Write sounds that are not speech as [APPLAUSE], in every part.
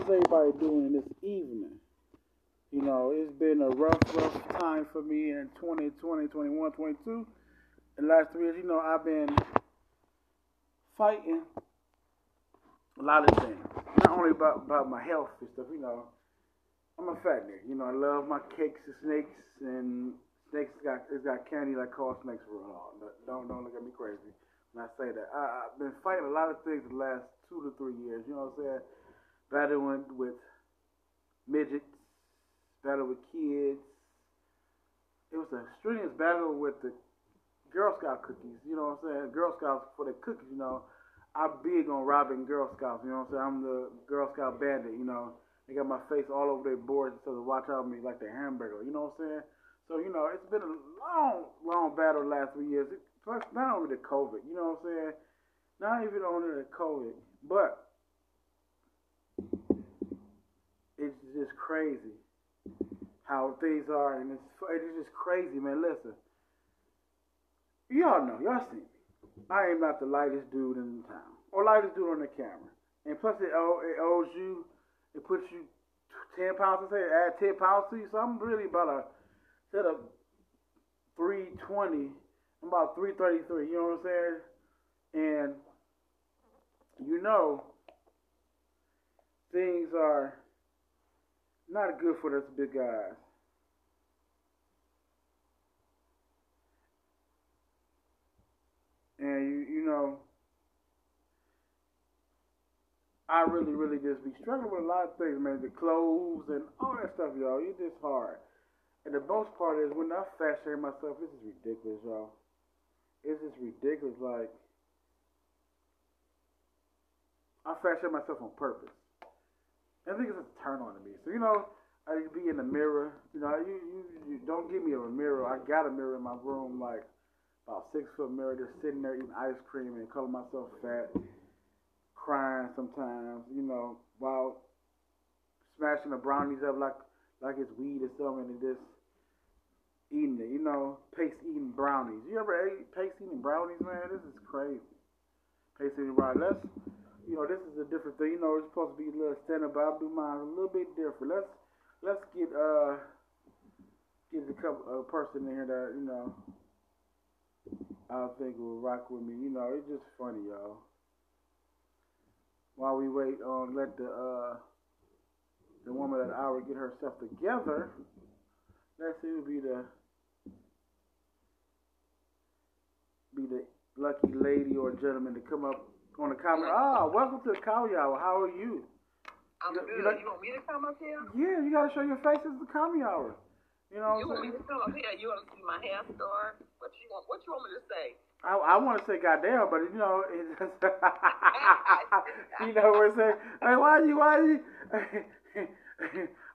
How's everybody doing this evening? You know, it's been a rough, rough time for me in 2020, 21, 22. The last three years, you know, I've been fighting a lot of things. Not only about, about my health and stuff, you know. I'm a fat nigga. You know, I love my cakes and snakes and snakes got it's got candy like call snakes real hard. Don't don't look at me crazy when I say that. I, I've been fighting a lot of things the last two to three years. You know what I'm saying? Battling with midgets, battling with kids. It was a strenuous battle with the Girl Scout cookies. You know what I'm saying? Girl Scouts for the cookies. You know, I'm big on robbing Girl Scouts. You know what I'm saying? I'm the Girl Scout bandit. You know. They got my face all over their boards so to watch out me like the Hamburglar. You know what I'm saying? So, you know, it's been a long, long battle the last three years. Plus, not only the COVID, you know what I'm saying? Not even only the COVID, but it's just crazy how things are, and it's, it's just crazy, man. Listen, y'all know, y'all see me. I am not the lightest dude in the town, or lightest dude on the camera. And plus, it, it owes you it puts you 10 pounds, I say, add 10 pounds to you. So I'm really about a, instead of 320, I'm about 333, you know what I'm saying? And you know, things are not good for us big guys. And you, you know, I really, really just be struggling with a lot of things, man. The clothes and all that stuff, y'all. It's just hard. And the most part is when I fat shame myself, this is ridiculous, y'all. It's just ridiculous. Like, I fat shame myself on purpose. I think it's a turn on to me. So, you know, I be in the mirror. You know, you, you, you don't give me a mirror. I got a mirror in my room, like about six foot mirror, just sitting there eating ice cream and calling myself fat crying sometimes, you know, while smashing the brownies up like like it's weed or something and just eating it, you know, paste eating brownies. You ever ate paste eating brownies, man? This is crazy. Paste eating brownies. Let's you know, this is a different thing. You know, it's supposed to be a little stand up, I'll do mine a little bit different. Let's let's get uh get a couple a person in here that, you know, I think will rock with me. You know, it's just funny, y'all while we wait on let the uh, the woman at the hour get herself together. Let's see who be the be the lucky lady or gentleman to come up on the comment. Ah, welcome to the Comedy Hour. How are you? I'm you, good. You, like, you want me to come up here? Yeah, you gotta show your face at the Comedy Hour. You know. You want me to come up here? You want to see my hair store? What you want? What you want me to say? I, I want to say goddamn, but you know, it's just, [LAUGHS] you know what I'm saying? Hey, why you, why you? [LAUGHS]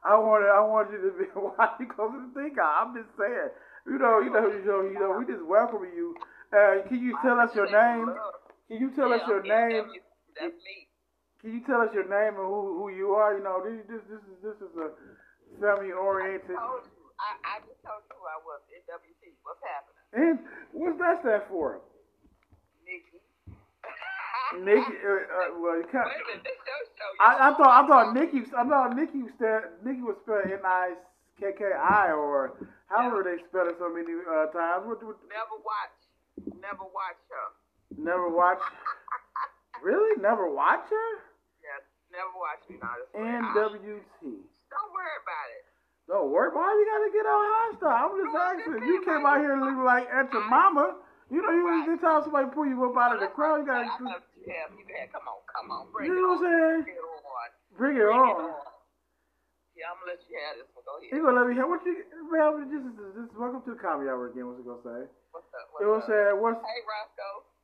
I want I want you to be. [LAUGHS] Why you go to the thing? I'm just saying. You know, you know, you know, you know. We just welcome you. Uh, can you tell us your name? Can you tell us your name? That's me. Can you tell us your name and who who you are? You know, this this this is this is a semi oriented. I, I, I just told you who I was. NWT. What's happening? And what's that stand for? Nikki. Nikki, uh, uh, [LAUGHS] well, you can't. Wait a minute, this show show. I, I thought I thought Nikki, I thought Nikki was Nikki was spelled N I K K I or however they spell it so many uh, times. What, what, never watch, never watch her. Never watch. really? Never watch her? Yeah, never watch me. NWT. Don't worry about it. Don't work. Why you gotta get all hostile? I'm just asking. You came out here looking like at your mama. You know, you right. anytime somebody pull you up out of the crowd, you gotta. Yeah, you gotta come on, come on, bring you know what I'm saying? Bring it on. Bring it on. Yeah, I'm gonna let you have this one. Go ahead. You gonna let me have what you? Man, is this. Welcome to the comedy hour again. What's it gonna say? What's up? What's it gonna say? What's? Hey, Roscoe.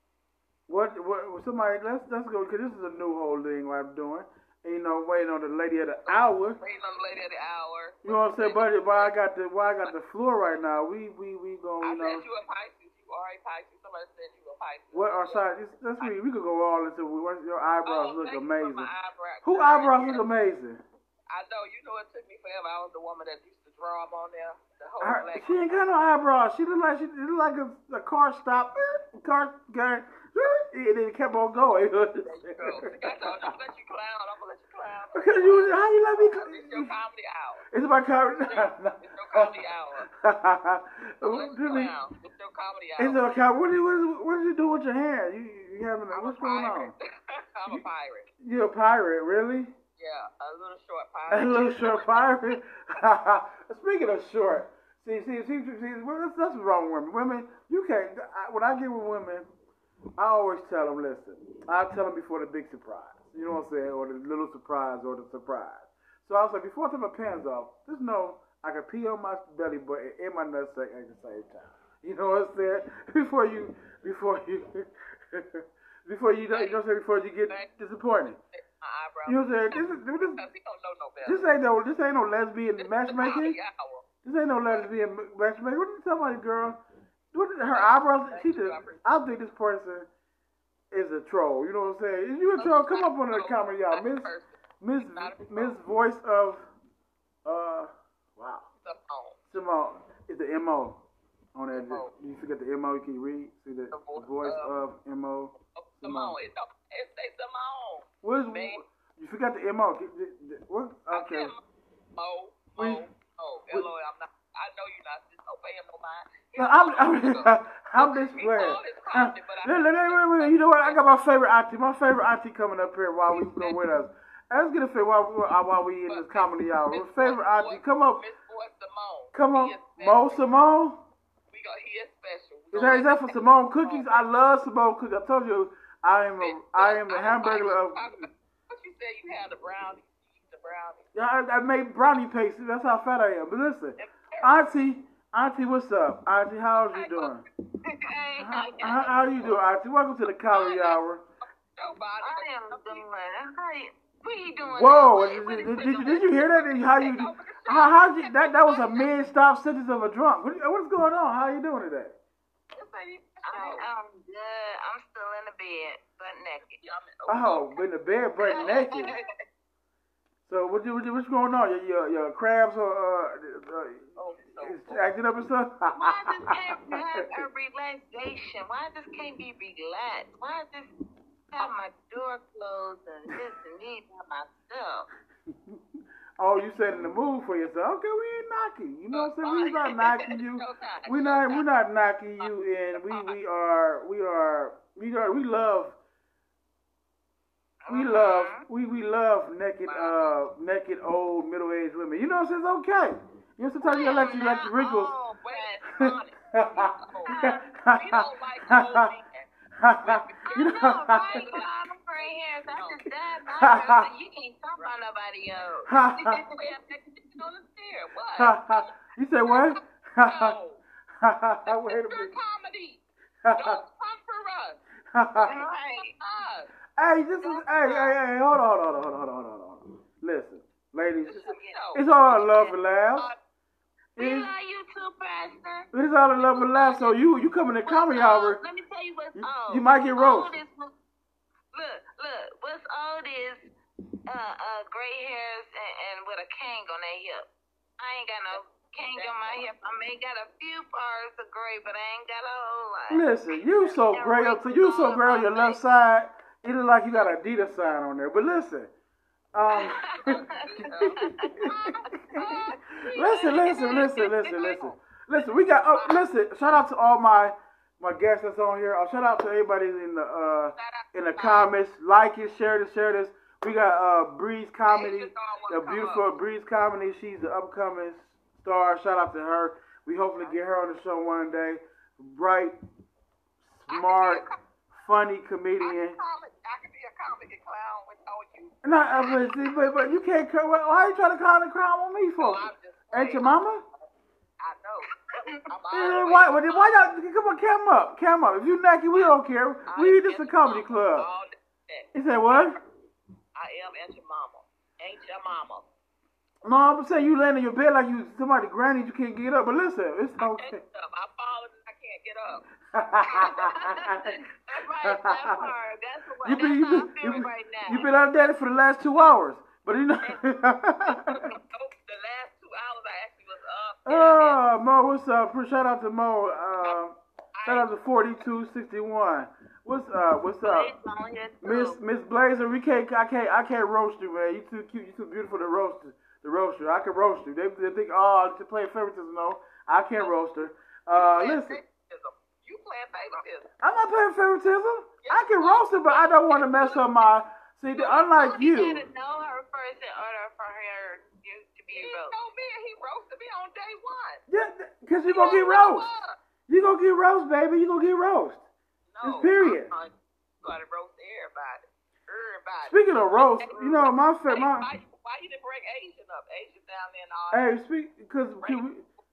What? What? Somebody. Let's let's go because this is a new whole thing what I'm doing And, you know, waiting on the lady of the hour. Waiting on the lady of the hour. You know what I'm saying, buddy? Why I got the why I got the floor right now? We we we going. You know. I said you a Pisces. You are a Pisces. Somebody said you a Pisces. What? Or sorry, that's me. We could go all into. Your eyebrows oh, look amazing. Eyebrow. Who eyebrows look amazing? I know. You know, it took me forever. I was the woman that used to draw them on there. The whole Her, she ain't got no eyebrows. She look like she look like a, a car stop. Car guy. [LAUGHS] and then it kept on going. There you go. I told you, I'm gonna let you clown. I'm gonna let you clown. because you, how you let me? It's your comedy hour. It's my comedy. It's your [LAUGHS] comedy hour. [LAUGHS] Don't let you clown. It's your comedy hour. It's okay. What did, what, did, what did you do with your hand? You, you having I'm what's a going on? I'm a pirate. You're a pirate, really? Yeah, a little short pirate. A little short pirate. Speaking of short, see, see, see, see, well, that's, that's what's wrong with women. Women, you can't. I, when I get with women, I always tell them, listen. I tell them before the big surprise. You know what I'm saying, or the little surprise, or the surprise. So I was like, before I take my pants off, just know I can pee on my belly button and my nutsack at the same time. You know what I'm saying? [LAUGHS] Before you, before you, [LAUGHS] before you, you know what I'm saying? Before you get disappointed. You know what I'm saying? This is this, Because [LAUGHS] he don't know no better. this ain't no this ain't no lesbian This is the matchmaking. This ain't no lesbian matchmaking. What you talking about, girl? What is, her eyebrows? She just, I think this person is a troll. You know what I'm saying? Is you a troll? Come up on the camera, y'all. Miss Miss Miss Voice of uh wow Simone is the M O on that. You forget the M O. You can read? See the, voice of- of M O. Simone. It say Simone. What is you forgot the M O? What? Okay. Mo. Mo. Mo. Hello. I'm not. I know you're not. Just him no mind. No, I'm, [LAUGHS] I'm, I'm just playing. called his uh, comedy, but I- Wait, wait, wait, wait. You know what? I got my favorite auntie. My favorite auntie coming up here while we go with us. Let's get a fit while, we- uh, while we in this comedy hour. My favorite auntie, come up, Miss Boy Simone. come on, Mo. Simone. We got. He is special. Is that, is that for Simone cookies? I love Simone cookies. I told you I am a, I am the Hamburglar of. What you said? You had the brownie. The brownie. Yeah, I, I made brownie pastry. That's how fat I am. But listen, auntie, auntie, what's up? Auntie, how's you doing? Hey, How, how, how you doing, auntie? Welcome to the comedy hour. Nobody. I am doing. How you, what you doing? Whoa! Did, did, did, you, did you hear that? How you? How, how'd you? That that was a mid-stop sentence of a drunk. What, what's going on? How are you doing today? I, I'm good. I'm still in the bed, butt naked. Oh, in the bed, butt naked. [LAUGHS] So what what you, what's going on? Your your, your crabs are uh, uh, So is acting up and stuff. Why this can't [LAUGHS] have a relaxation? Why this can't be relaxed? Why this have my door closed and this and me by myself? [LAUGHS] oh, you said in the mood for yourself. Okay, we ain't knocking. You know what I'm saying? We're [LAUGHS] not knocking you. We're not we're not knocking you in. We we are we are we are we love we love we we love naked uh naked old middle aged women. You know what I'm saying? It's okay. You know sometimes you gotta let [LAUGHS] [LAUGHS] you let your wrinkles. Oh, Wait. We don't like old [LAUGHS] you know, know, right? But all them gray hairs, I just died my girl, so you can't talk about nobody else. We have to get on the stair. What? you said what? No. Wait a minute. comedy. Don't come for us. Right. Us. hey, this is hey, hey, hey, hold on, hold on, hold on, hold on, hold on. Listen, ladies, You it's all love and laughs. We love you too, Preston. it's all in love and laughs. So you you come in the comedy hour, Let me tell you what's you, old. you might get What's roast. Look, look. What's old is uh, uh, gray hairs and, and with a king on their hip. I ain't got no king on my hip. I may got a few bars of gray, but I ain't got a whole lot. Listen, you so gray up to you so gray on your left side. It look like you got a Adidas sign on there. But listen, um, [LAUGHS] listen, listen, listen, listen, listen, listen. We got. Oh, listen. Shout out to all my my guests that's on here. Uh, shout out to everybody in the uh in the comments. Like it, share this, share this. We got uh Breeze Comedy, the beautiful Breeze Comedy. She's the upcoming star. Shout out to her. We hopefully get her on the show one day. Bright, smart, funny comedian. Comic, I can be a comedy clown without you. No, uh, but, see, but, but you can't. co- Why why you trying to call the crown on me for? I'm Ain't your mama? I know. [LAUGHS] Yeah, why, why, why y'all, come on, cam up, cam up. If you naked, we don't care. I We just a comedy club. all. He said, what? I am Aunt your mama. Ain't your mama. No, I'm saying you laying in your bed like you somebody granny, you can't get up. But listen, it's okay. can't up. I fall I can't get up. [LAUGHS] That's right, that part. That's what you that's been, you how I been, you, right now. you been out there for the last two hours. But you know. [LAUGHS] The last two hours I actually was up. oh, Mo, what's up? Shout out to Mo. Um, shout out to 4261. What's uh what's up? Here too. Miss Miss Blazer, we can't I can't I can't roast you, man. You too cute, you too beautiful to roast to roast you. I can roast you. They, they think oh to play favoritism. No, I can't roast her. Uh listen. Favoritism. You playing favoritism. I'm not playing favoritism. I can roast her, but I don't want to mess up my. See, the- unlike You you, gotta know her first in order for her to be He roasted. told me and he roasted me on day one. yeah, because you're gonna get roast. You're gonna get roast, baby. You're gonna get roast. No. Just period. uh-uh. You gotta roast everybody. Everybody. Speaking of roast, you know my fa- Hey, my. why, why you didn't bring Asian up? Asian down there and all Hey, speak because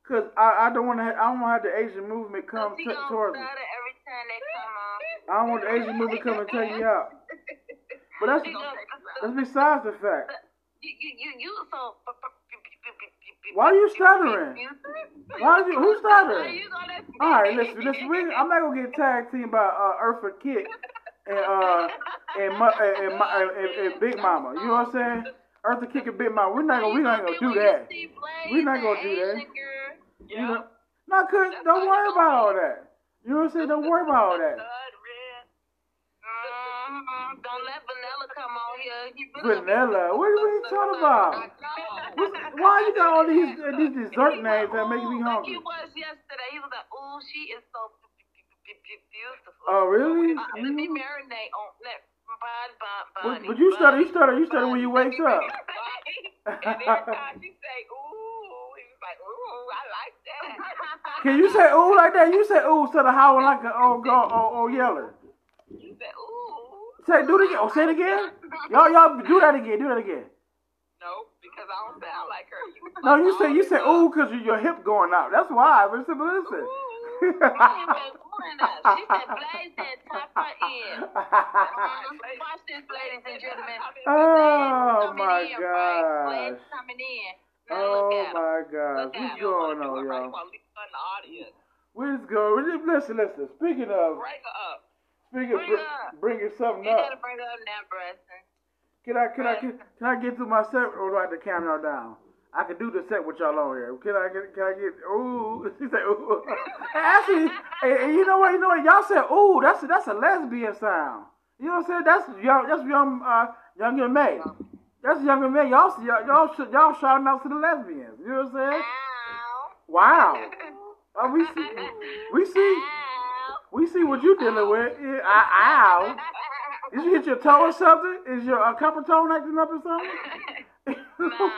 because I, I don't want to I don't want to have the Asian movement come t- towards me. every time they come on. I don't want the Asian movement come and take me out. [LAUGHS] But that's that's besides the fact. You you you you so. Why are you stuttering? Why you who's stuttering? All right, listen, listen. We, I'm not gonna get tag team by uh, Eartha Kick and uh and, Ma, and, and, and, and, Big Mama. You know what I'm saying? Eartha Kick and Big Mama. We're not gonna we're not gonna do that. We're not gonna do that. You know? No, cause don't worry about all that. You know what I'm saying? Don't worry about all [LAUGHS] that. Mhm. Don't let Vanilla come on here. He Vanilla. What are you talking about? Why you got all these uh, these dessert names that make me hungry? he was yesterday. He was like, "Ooh, she is so beautiful." Oh really? Uh, let me marinate on that. But, but you stutter, you stutter, you stutter when you wake up. [LAUGHS] and every time she say, Can you say ooh like that? You say ooh instead of howling like an old oh, go oh, oh, old, old yeller. You said, ooh. Say do it again. Oh, say it again. Y'all y'all do that again. Do that again. No, because I don't sound like her. You No, like you say you say ooh because your hip going out. That's why. But listen, but listen. [LAUGHS] She been doing that. She said, "Blaze that top her in." [LAUGHS] Watch this, ladies and gentlemen. oh my? Blaze coming in. Now Oh him. my gosh. Look What's You going on. You y'all? wanna leave her in the audience. Where's going? Listen, listen. Speaking of Break her up. speaking of Bring br- up. bringing something You gotta up. bring up that, Preston. Can I can I can, can I get through my set or do I have to count y'all down? I can do the set with y'all on here. Can I get can I get ooh? [LAUGHS] She said ooh. Actually, and, and you know what? You know what? Y'all said ooh. That's a, that's a lesbian sound. You know what I'm saying? That's young. That's young. Uh, younger May. That's younger May. Y'all y'all y'all, sh- y'all shouting out to the lesbians. You know what I'm saying? Ow. Wow. Uh, we see we see Ow. we see what you're dealing with. Yeah, ow. Did you hit your toe or something? Is your uh, copper tone acting up or something? Nah.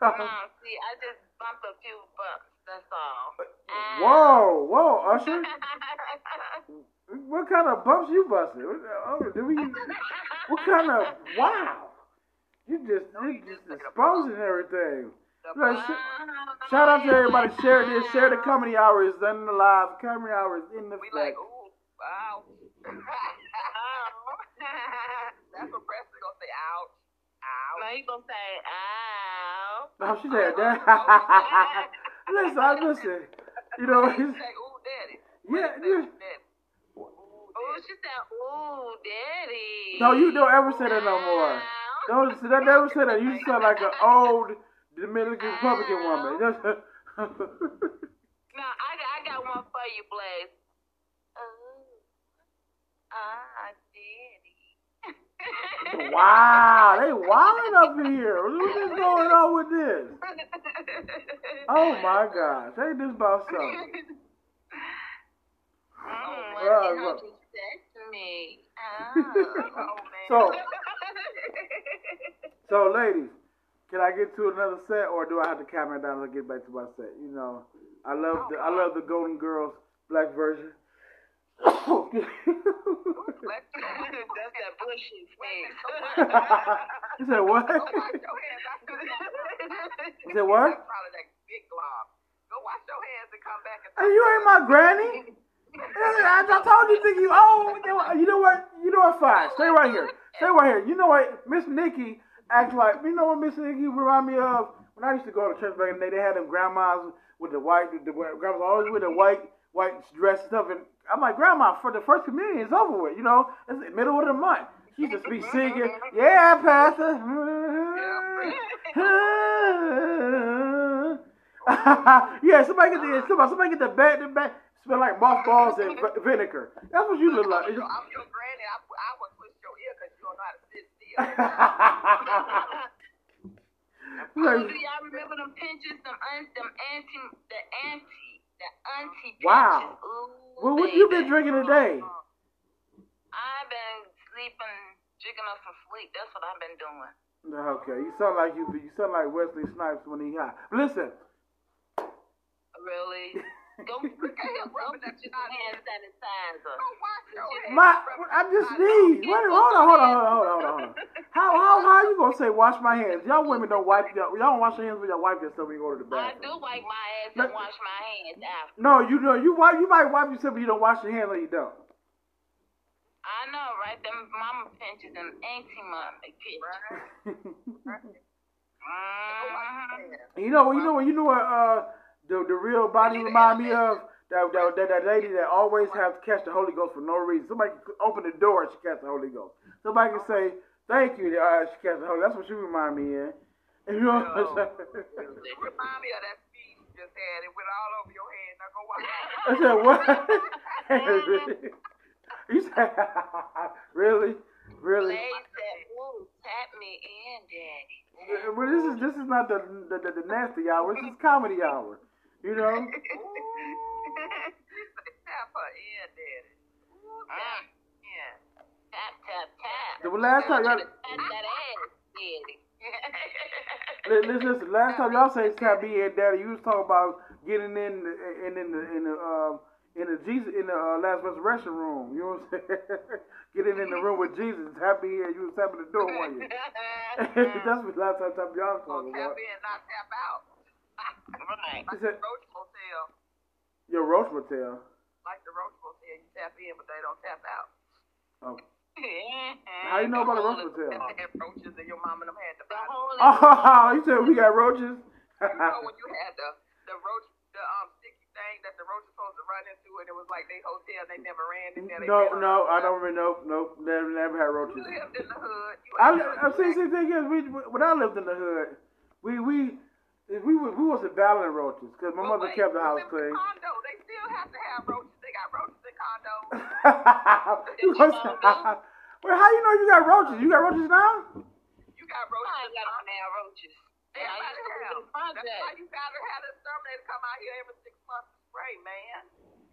Mm, see, I just bumped a few bumps. That's all. Whoa, whoa, Usher. What kind of bumps you busted? Oh, do we? What kind of? Wow. You just you just exposing everything. Like, sh- shout out to everybody. Share this. Share the comedy hour is done in the live. Comedy hour is in the We flex. like, ooh, wow. [LAUGHS] That's what Preston gonna say, ouch, ouch. Now you gonna say, ow. Oh, she said oh, that. Oh, oh, [LAUGHS] listen, I listen. You know, He it's, say, ooh, daddy. yeah, yeah. say, daddy. Ooh, Oh, she said, ooh, daddy. No, you don't ever say that no more. Don't that. Never say that. You sound like an old Dominican Republican woman. Just- [LAUGHS] No, I I got one for you, Blaze. Oh, ah, daddy. [LAUGHS] wow, they wilding up in here. What's going on with this? Oh my gosh, ain't this about something? Mm, well, you know, right. just sex me. [LAUGHS] Oh, man. So, [LAUGHS] so ladies, can I get to another set, or do I have to it down and get back to my set? You know, I love oh, the I love the Golden Girls black version. Let's That's that bullshit face. you said what? Go wash your hands. I feel like You said what? That's probably that big glob. Go wash your hands and come back and Hey, you ain't my granny. [LAUGHS] I, I told you think you you know what- you know what? You know what? Fine. Stay right here. Stay right here. You know what? Miss Nikki acts like you know what Miss Nikki remind me of when I used to go to church back in the day they had them grandmas with the white the, the grandmas always with the white white dress stuff and I'm like grandma for the first communion is over with you know? It's the middle of the month. She just be singing yeah pastor. [LAUGHS] Yeah somebody get the somebody, somebody get the back the back Smell like mothballs and vi- vinegar. That's what you look like. I'm your, granny. I, I would twist your ear because you don't know how to sit still. [LAUGHS] [LAUGHS] Oh, Like- do y'all remember them pinches, them un, them anti, the anti, the auntie pinches? Wow. Ooh, well, what you been drinking today? I've been sleeping, drinking up some sleep. That's what I've been doing. Okay, you sound like you. You sound like Wesley Snipes when he high. Listen, Really? [LAUGHS] [LAUGHS] Go, go rubbing that get your hand sanitizer. Don't wash your hands. my I just sneezed. Wait, hold on, hold on, hold on, hold on, hold on. How how how you gonna say wash my hands? Y'all women don't wipe y'all, y'all don't wash your hands when y'all wipe yourself when you go to the bathroom. I do wipe my ass and wash my hands after. No, you know you wipe you might wipe yourself, but you don't wash your hands or you don't. I know, right? Them mama pinches and auntie mama pinches. [LAUGHS] [LAUGHS] Mm-hmm. you know, you know, you know what? Uh, the the real body remind me of that that, that that lady that always have to catch the Holy Ghost for no reason. Somebody can open the door and she catch the Holy Ghost. Somebody can say thank you, uh, she catch the Holy. Ghost. That's what she remind me of. [LAUGHS] You know what I'm saying? It remind me of that speech you just had. It went all over your head. Now go wash I said what? [LAUGHS] you said [LAUGHS] really, really? Blaze said, "Ooh, tap me in, daddy." Well, this is this is not the the, the, the nasty hour. This is comedy hour. You know. Tap her in, daddy. Ooh, tap in. Tap, tap, tap. The last time y'all- Tap that ass, daddy. Li- Listen, listen, last time y'all say tap me in, daddy, you was talking about getting in the, in in the in the um in the Jesus in the uh, last resurrection room. You know what I'm saying? [LAUGHS] getting in the room with Jesus, tap me in. You was tapping the door, weren't you? [LAUGHS] That's what last time y'all was Oh, talking tap about. in, not tap out. Right. He said, Roach Motel. "Your roach motel." Like the Roach Motel, you tap in, but they don't tap out. Oh. [LAUGHS] How you know about a roach motel? They have roaches and your mom and them had The buy them. whole Oh, [LAUGHS] you said we got roaches. You know when you had the the roach the um sticky thing that the roach was supposed to run into and it was like they hotel they never ran in there. No, never- no, I don't remember. Nope, nope. Never, never had You roaches. lived in the hood. You I, ain't I see. See, thing is, we when I lived in the hood, we we we was we wasn't battling roaches because my But mother wait, kept the house live in clean. Condo, they still have to have roaches. They got roaches in condos. [LAUGHS] You gonna well, how you know you got roaches? You got roaches now? You got roaches. ain't got no damn roaches. And I used to live in the That's why you gotta have the exterminator come out here every six months to spray, man.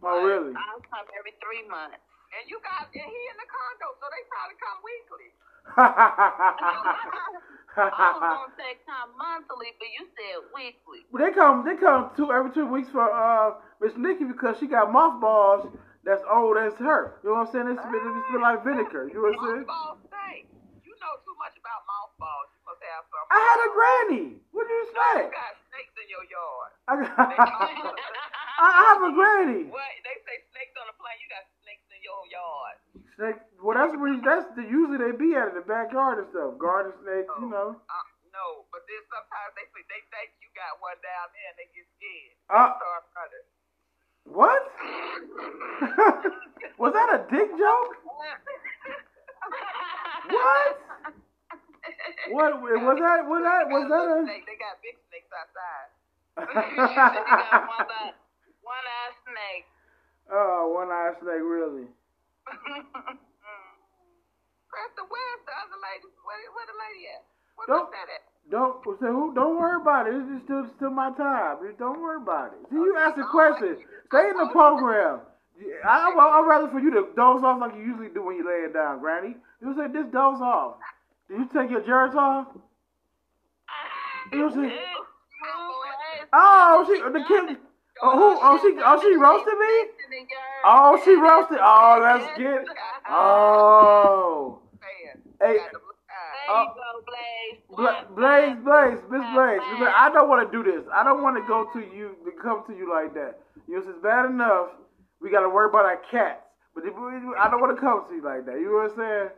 Oh, really? I'll come every three months. And you got and he in the condo, so they probably come weekly. [LAUGHS] I was [LAUGHS] gonna say come monthly, but you said weekly. Well, they come they come two every two weeks for uh Miss Nikki because she got mothballs that's old as her. You know what I'm saying? It's been, it's been like vinegar. You know what I'm saying? Mothballs stink. You know too much about mothballs. You must have some. I had a granny. What do you say? You expect? got snakes in your yard. I, got, [LAUGHS] [LAUGHS] I have a granny. What? They say snakes on the plane. You got snakes in your yard. Snake. Well, that's where that's the usually they be at in the backyard and stuff. Garden snakes, you know. Uh, no, but then sometimes they think they think you got one down there and they get scared. Uh, They start running. what? [LAUGHS] was that a dick joke? What? What was that? Was that? Was that a? snake. They got big snakes outside. [LAUGHS] [LAUGHS] you got one eye, one eye snake. oh, one eye snake, really? Mm-hmm. Preston, where's the other lady? Where, where the lady at? Where Don't- at? Don't say who. Don't worry about it. It's still still my time. Don't worry about it. See, you asked the question. Stay in the program. I, I, I'd rather for you to doze off like you usually do when you're laying down, Granny. You say this doze off. Did you take your jerks off? You say, oh, oh, she the kid. Oh, who? Oh, she. Oh, she roasted me. Oh, she roasted. [LAUGHS] Oh, let's get. Oh. Man, Hey, got the blue eye. There you go, Blaze. Blaze, Blaze, Miss Blaze. Blaze, I don't want to do this. I don't want to go to you, to come to you like that. You know, it's bad enough. We got to worry about our cats. But if we, I don't want to come to you like that. You know what I'm saying?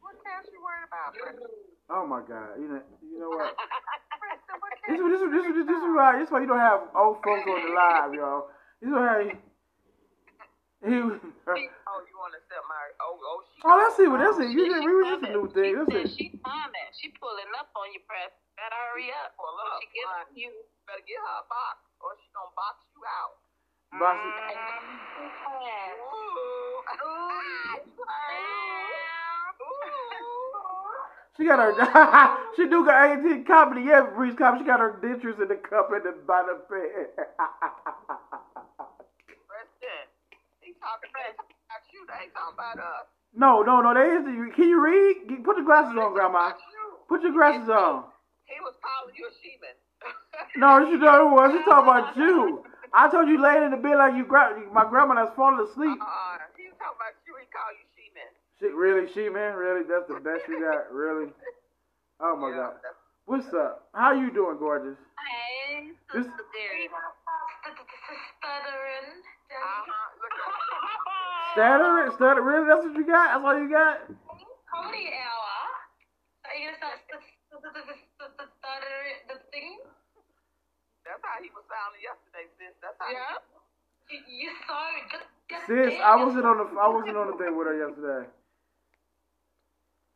What cat you worried about, Preston? Oh my God. You know, you know what? [LAUGHS] Preston, what This cat? is this is this is this is why this is why you don't have old folks on the live, y'all. This is why he. He Oh, you want to step my? Oh, oh, she. oh, let's see what this is. You She we were just a new thing. She This said is. she coming. She pulling up on you, press. Better hurry up. Pull Before up, she get on you. Better get her a box, or she gonna box you out. Bossy. Mm-hmm. She got her. [LAUGHS] she do got AT comedy. Yeah, Breeze comedy. She got her dentures in the cup in the by the bed. [LAUGHS] Preston, he talking about you. They ain't talking about us. no, no, no. They is. Can you read? Put the glasses on, Grandma. Put your glasses on. He was calling you a sheeman. [LAUGHS] No, she know it was. She talking about [LAUGHS] you. I told you laying in the bed like you gra- my grandma that's falling asleep. Uh, he was talking about you. He called you sheman. She really, she man, really. That's the best you got, really. Oh my Yeah, God. What's up? How you doing, gorgeous? Hey, This- Sister Derry. Stuttering. Uh-huh. Look at Stutter, stutter. Really? That's what you got? That's all you got? Cody hour. Ah. Are you gonna start stuttering the thing? That's how he was sounding yesterday, sis. That's how Yeah. You, you saw it. Just, just Sis. I wasn't on the I wasn't on the thing with her yesterday.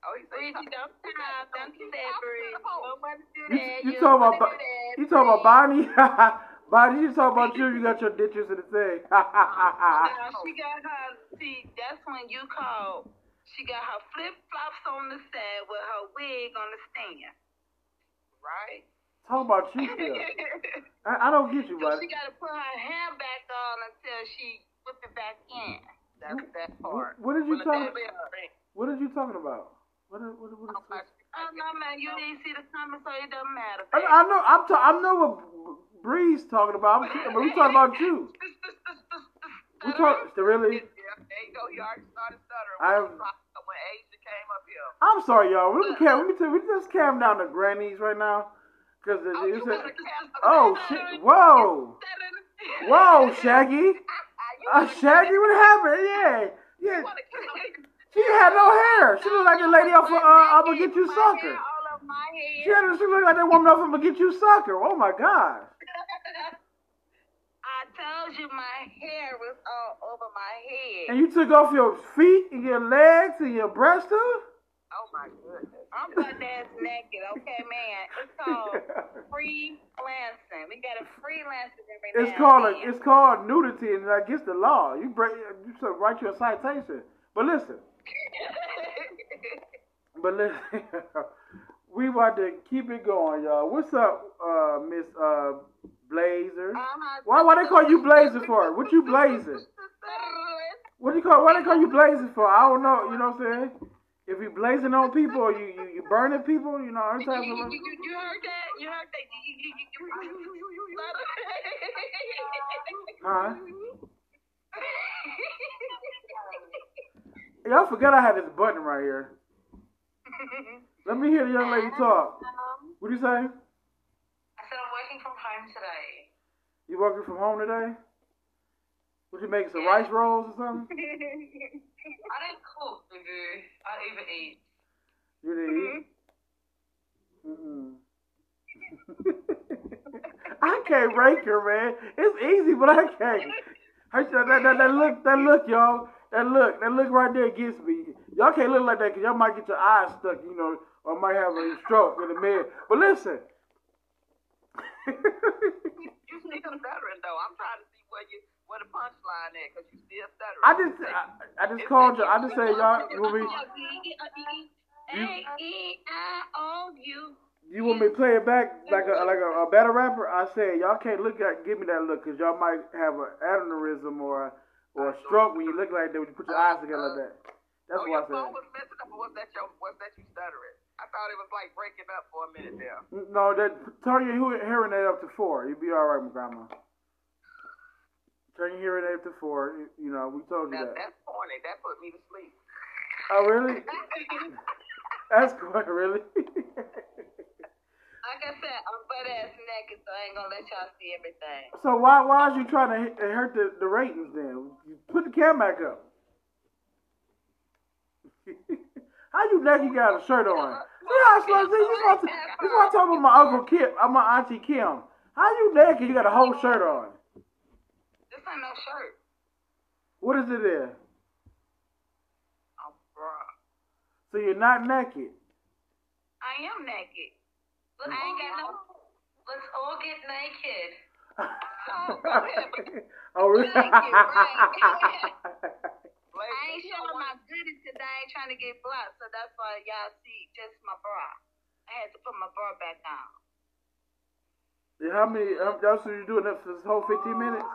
Oh, he said, Breezy, don't stop. Don't Keep say talking Breezy. to the phone. Don't want to do You, that. you don't talking about wanna Bo- do that, you talking about Breezy. Bonnie? [LAUGHS] Bonnie, you talking about you? You got your ditches in the thing. [LAUGHS] Oh, now [LAUGHS] she got her. See, that's when you call. She got her flip flops on the side with her wig on the stand. Right? Talk about you [LAUGHS] still. I, I don't get you, So buddy. she got to put her hair back on until she whip it back in. That's that part. What did you talk? damn bell ring, What are you talking about? What? What? What? Is, Oh no, man, you didn't see the comments, so it doesn't matter. I, I know. I'm. Ta- I know what Breeze talking about. I'm, but we talking about you. [LAUGHS] We talk. Really? there you go. He already started stuttering. I'm- when Asia came up here. I'm sorry, y'all. We can. Let me tell. We just calm down the grannies right now, cause Oh, it, you it's a, oh shit. Whoa. Whoa, [LAUGHS] Shaggy. Uh, Shaggy, what happened? Yeah, yeah. She had no hair. She looked like the lady off of uh, I'm gonna get you sucker. She had. She looked like that woman off of I'm gonna get you sucker. Oh my god. [LAUGHS] I told you my hair was all over my head. And you took off your feet and your legs and your breast too. Oh my goodness. I'm butt ass naked, okay, man. It's [LAUGHS] called freelancing. We got a freelance it every It's called a, it's called nudity and against the law. You break you should write you a citation. But listen, but listen, we about to keep it going, y'all. What's up, uh, Miss uh, Blazer? Uh-huh. Why why they call you Blazer for? What you blazing? What do you call? Why they call you blazing for? I don't know. You know what I'm saying? If you blazing on people, or you you, you burning people, you know. I'm You, talking you, you, you, you heard that? You heard that? You, you, you, you, Huh? Y'all forgot I had this button right here. [LAUGHS] Let me hear the young lady talk. Um, What do you say? I said I'm working from home today. You working from home today? What you make some rice rolls or something? [LAUGHS] I don't cook, baby. I overeat. You didn't eat? Mm-mm. [LAUGHS] I can't rank her, man. It's easy, but I can't. That, that, that look, that look, y'all. That look, that look right there gets me. Y'all can't look like that because y'all might get your eyes stuck, you know, or might have a stroke in the mid. But listen. You still stuttering though. I'm trying to see where you where the punchline is because you still stuttering. I just, I, I just called you. I just say y'all. You want me? A-E-I-O-U. You want me to play it back like a like a, a better rapper? I said y'all can't look at give me that look because y'all might have an aneurysm or a, or a stroke when you look like that when you put your eyes together like that. That's oh, what I your said. phone was messing up, or was that your was that you stuttering? I thought it was like breaking up for a minute there. No, that turn your he- hearing aid up to four. You'll be all right, my grandma. Turn your hearing aid up to four. You, you know we told you That, that. that's corny. That put me to sleep. Oh really? [LAUGHS] That's cool. Really? [LAUGHS] Like I said, I'm butt ass naked, so I ain't gonna let y'all see everything. so why why is you trying to hit, hurt the, the ratings then? You put the cam back up. [LAUGHS] How you naked You got a shirt on? See how slow? See, is what this is what I'm talking about my uncle Kim, uh, my auntie Kim. How you naked? You got a whole shirt on. This ain't no shirt. What is it there? Oh, bruh. So you're not naked. I am naked. Look, I ain't got no. Let's all get naked. talk. Go ahead. oh, really? Thank you, right. I ain't showing what? my goodies today. I ain't trying to get blocked, so that's why y'all see just my bra. I had to put my bra back on. Yeah, How many? Um, that's what you doing that for this whole 15 minutes?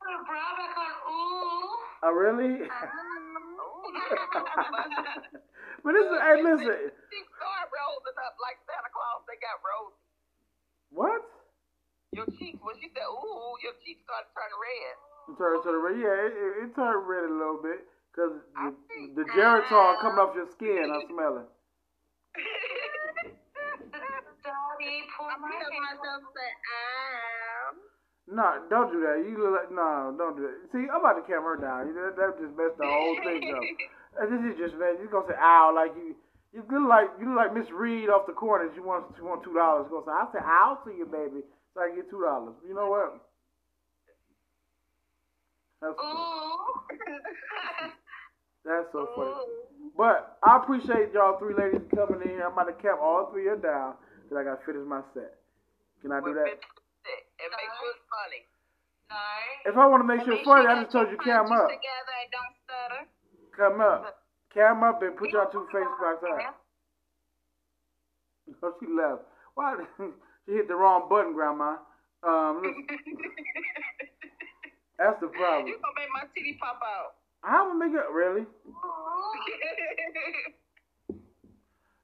Put a bra back on. Ooh. Oh, really? but this is, hey, listen. She start rolling up like Santa Claus. They got roses. What? Your cheeks, when she said, ooh, your cheeks started turning red. It turned to the red. Yeah, it, it, it turned red a little bit because the, the geritol coming off your skin. I smell it. Daddy, pull I'm my feeling hair. myself say, ah. No, don't do that. You look like no, don't do that. See, I'm about to camera her down. You know, that just messed the whole thing up. [LAUGHS] This is just man, You're gonna say ow like you. You look like you look like Miss Reed off the corner. She wants she want two dollars. Gonna say I say ow to you, baby, so I can get two dollars. You know what? That's Ooh. [LAUGHS] that's so funny. Ooh. But I appreciate y'all three ladies coming in here. I'm about to cap all three of you down because I gotta finish my set. Can I do With that? 50 And make sure it's funny. No. If I want to make sure it's funny, I just told you come cam up. Together and don't stutter. Come up. Cam up and put y'all two faces outside. Oh, she left. Why? [LAUGHS] she hit the wrong button, Grandma. Um, [LAUGHS] that's the problem. You gonna make my titty pop out. How am I make it? Really? [LAUGHS]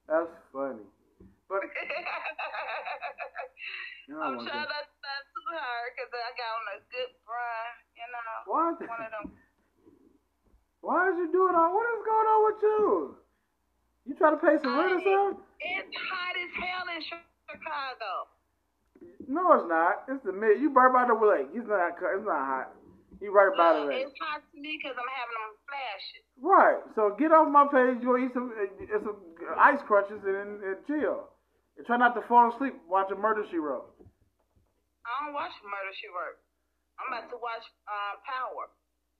That's funny. But you know, I'm trying to. not to too hard because I got on a good bra, you know. What? One of them. Why is you doing all? What is going on with you? You trying to pay some rent or something? It's hot as hell in Chicago. No, it's not. It's the mid. You right by the lake. It's not. It's not hot. You right by the lake. it's hot to me because I'm having them flashes. Right. So get off my page. You go eat some, uh, some ice crunches and, and chill. And try not to fall asleep watching Murder She Wrote. I don't watch Murder She Wrote. I'm about to watch uh, Power.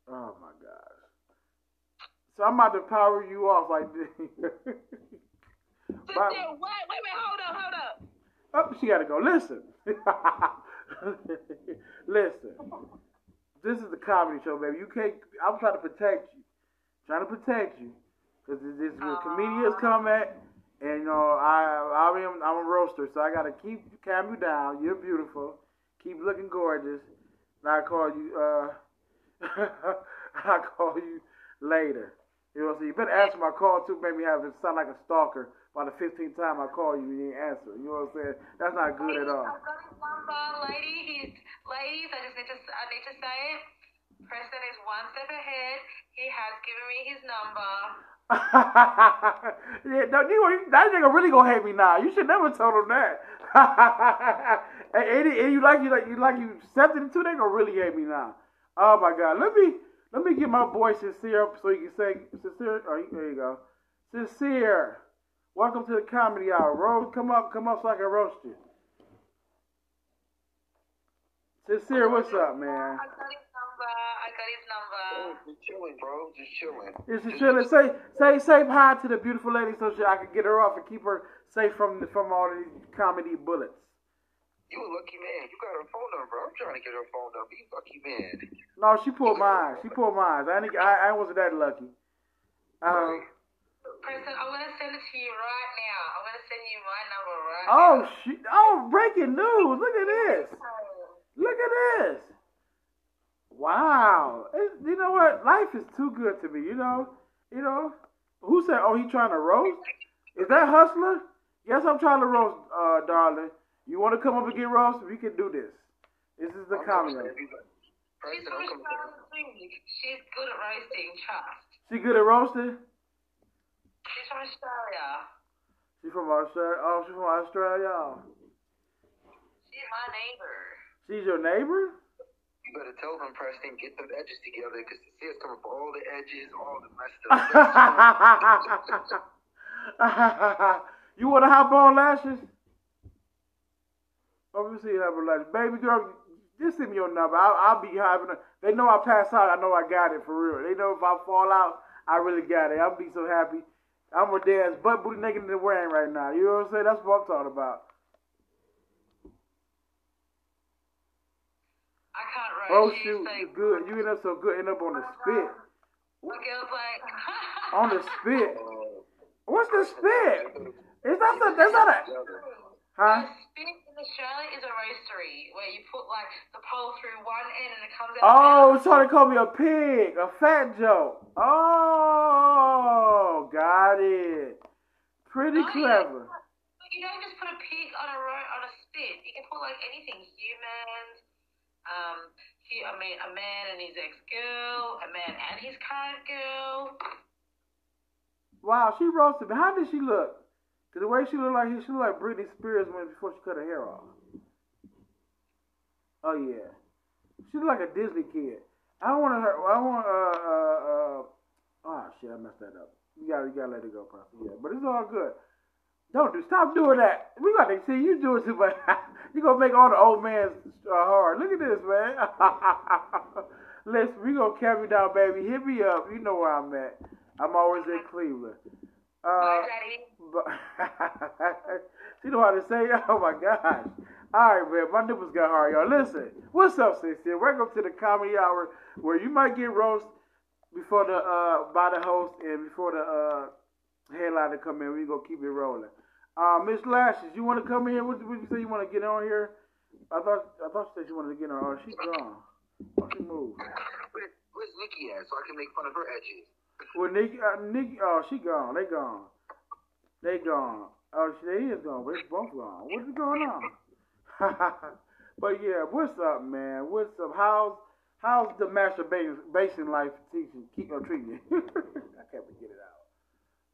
Oh my gosh. So I'm about to power you off like this. Bye. wait, wait a hold up, hold up. Oh, she gotta go. Listen. [LAUGHS] Listen. This is the comedy show, baby. You can't. I'm trying to protect you. Trying to protect you. Cause this is where comedians come at, and you know I I am I'm a roaster, so I gotta keep calm you down. You're beautiful. Keep looking gorgeous. And I call you. uh [LAUGHS] I call you later. You know, so you better answer my call too. Make me have it sound like a stalker. By the 15th time I call you, you ain't answer. You know what I'm saying? That's not good at all. I've got lady. He's ladies. I just need to I need to say it. Preston is one step ahead. He has given me his number. yeah, no, you, that nigga really gonna hate me now. You should never told him that. [LAUGHS] and, and, and you like you like you like you accepted it too. They gonna really hate me now. Oh my god, let me let me get my boy sincere up so you can say sincere. Oh, there you go, sincere. Welcome to the comedy hour. Rose, come up, come up so I can roast you. Sincere, what's up, man? I got his number. I got his number. Oh, just chilling, bro. Just chilling. It's just chilling. Say, say, say hi to the beautiful lady so she, I can get her off and keep her safe from from all these comedy bullets. You a lucky man. You got her phone number. I'm trying to get her phone number. You lucky man. No, she pulled mine. She pulled mine. I, ain't- I, I wasn't that lucky. Um, Preston, I'm gonna send it to you right now. I'm gonna send you my number right oh, now. she, oh, breaking news. Look at this. Look at this. Wow. It, you know what? Life is too good to me. You know. You know. Who said? Oh, he trying to roast? Is that hustler? Yes, I'm trying to roast, uh, darling. You want to come up and get roasted? We can do this. This is the I'm comedy. coming to. She's Preston, from I'm coming to Australia. She's good at roasting. Trust. She good at roasting? She's from Australia. She from Australia. Oh, she from Australia. She's my neighbor. She's your neighbor? You better tell them, Preston, get them edges together because the is coming for all the edges, all the messed [LAUGHS] up. [LAUGHS] you want to hop on lashes? See you have a lashes. Baby girl, just send me your number. I'll, I'll be having a. They know I pass out. I know I got it for real. They know if I fall out, I really got it. I'll be so happy. I'm gonna dance butt booty naked in the rain right now. You know what I'm saying? That's what I'm talking about. I Right. Oh shoot, you good. You end up so good, end up on the spit. Girl's like, [LAUGHS] On the spit. What's the spit? Is that the, that's not a huh? A spit Australia is a roastery where you put like the pole through one end and it comes out. Oh, so they call me a pig, a fat joke. Oh, got it. Pretty yeah. clever. But you don't just put a pig on a ro- on a spit. You can put like anything, humans. Um, he, I mean, a man and his ex girl, a man and his current girl. Wow, she roasted me. How did she look? 'Cause the way she looked like she looked like Britney Spears when before she cut her hair off. Oh yeah, she looked like a Disney kid. I want her. I want uh uh uh. Oh shit, I messed that up. You gotta you gotta let it go, Prophet. Yeah, but it's all good. Don't do. Stop doing that. We got to see you do it too much. [LAUGHS] you gonna make all the old man's uh, hard. Look at this, man. [LAUGHS] Listen, we gonna carry down, baby. Hit me up. You know where I'm at. I'm always in Cleveland. Uh, Bye, Daddy. but [LAUGHS] she know how to say, oh my gosh. All right, man, my nipples got hard, y'all. Listen, what's up, sister? Welcome to the comedy hour where you might get roast before the uh by the host and before the uh headliner come in. We gonna keep it rolling. Uh, Miss Lashes, you want to come in here? What, what you say you want to get on here? I thought I thought she said she wanted to get on. Oh, she's gone. Oh, she moved. Where, where's Nikki at? So I can make fun of her edges. Well, Nikki, uh, Nikki, oh, she gone. They gone. They gone. Oh, she, they is gone. But it's both gone. What's going on? [LAUGHS] but yeah, what's up, man? What's up? How's how's the masturbation life teaching? Keep on treating you. [LAUGHS] I can't get it out.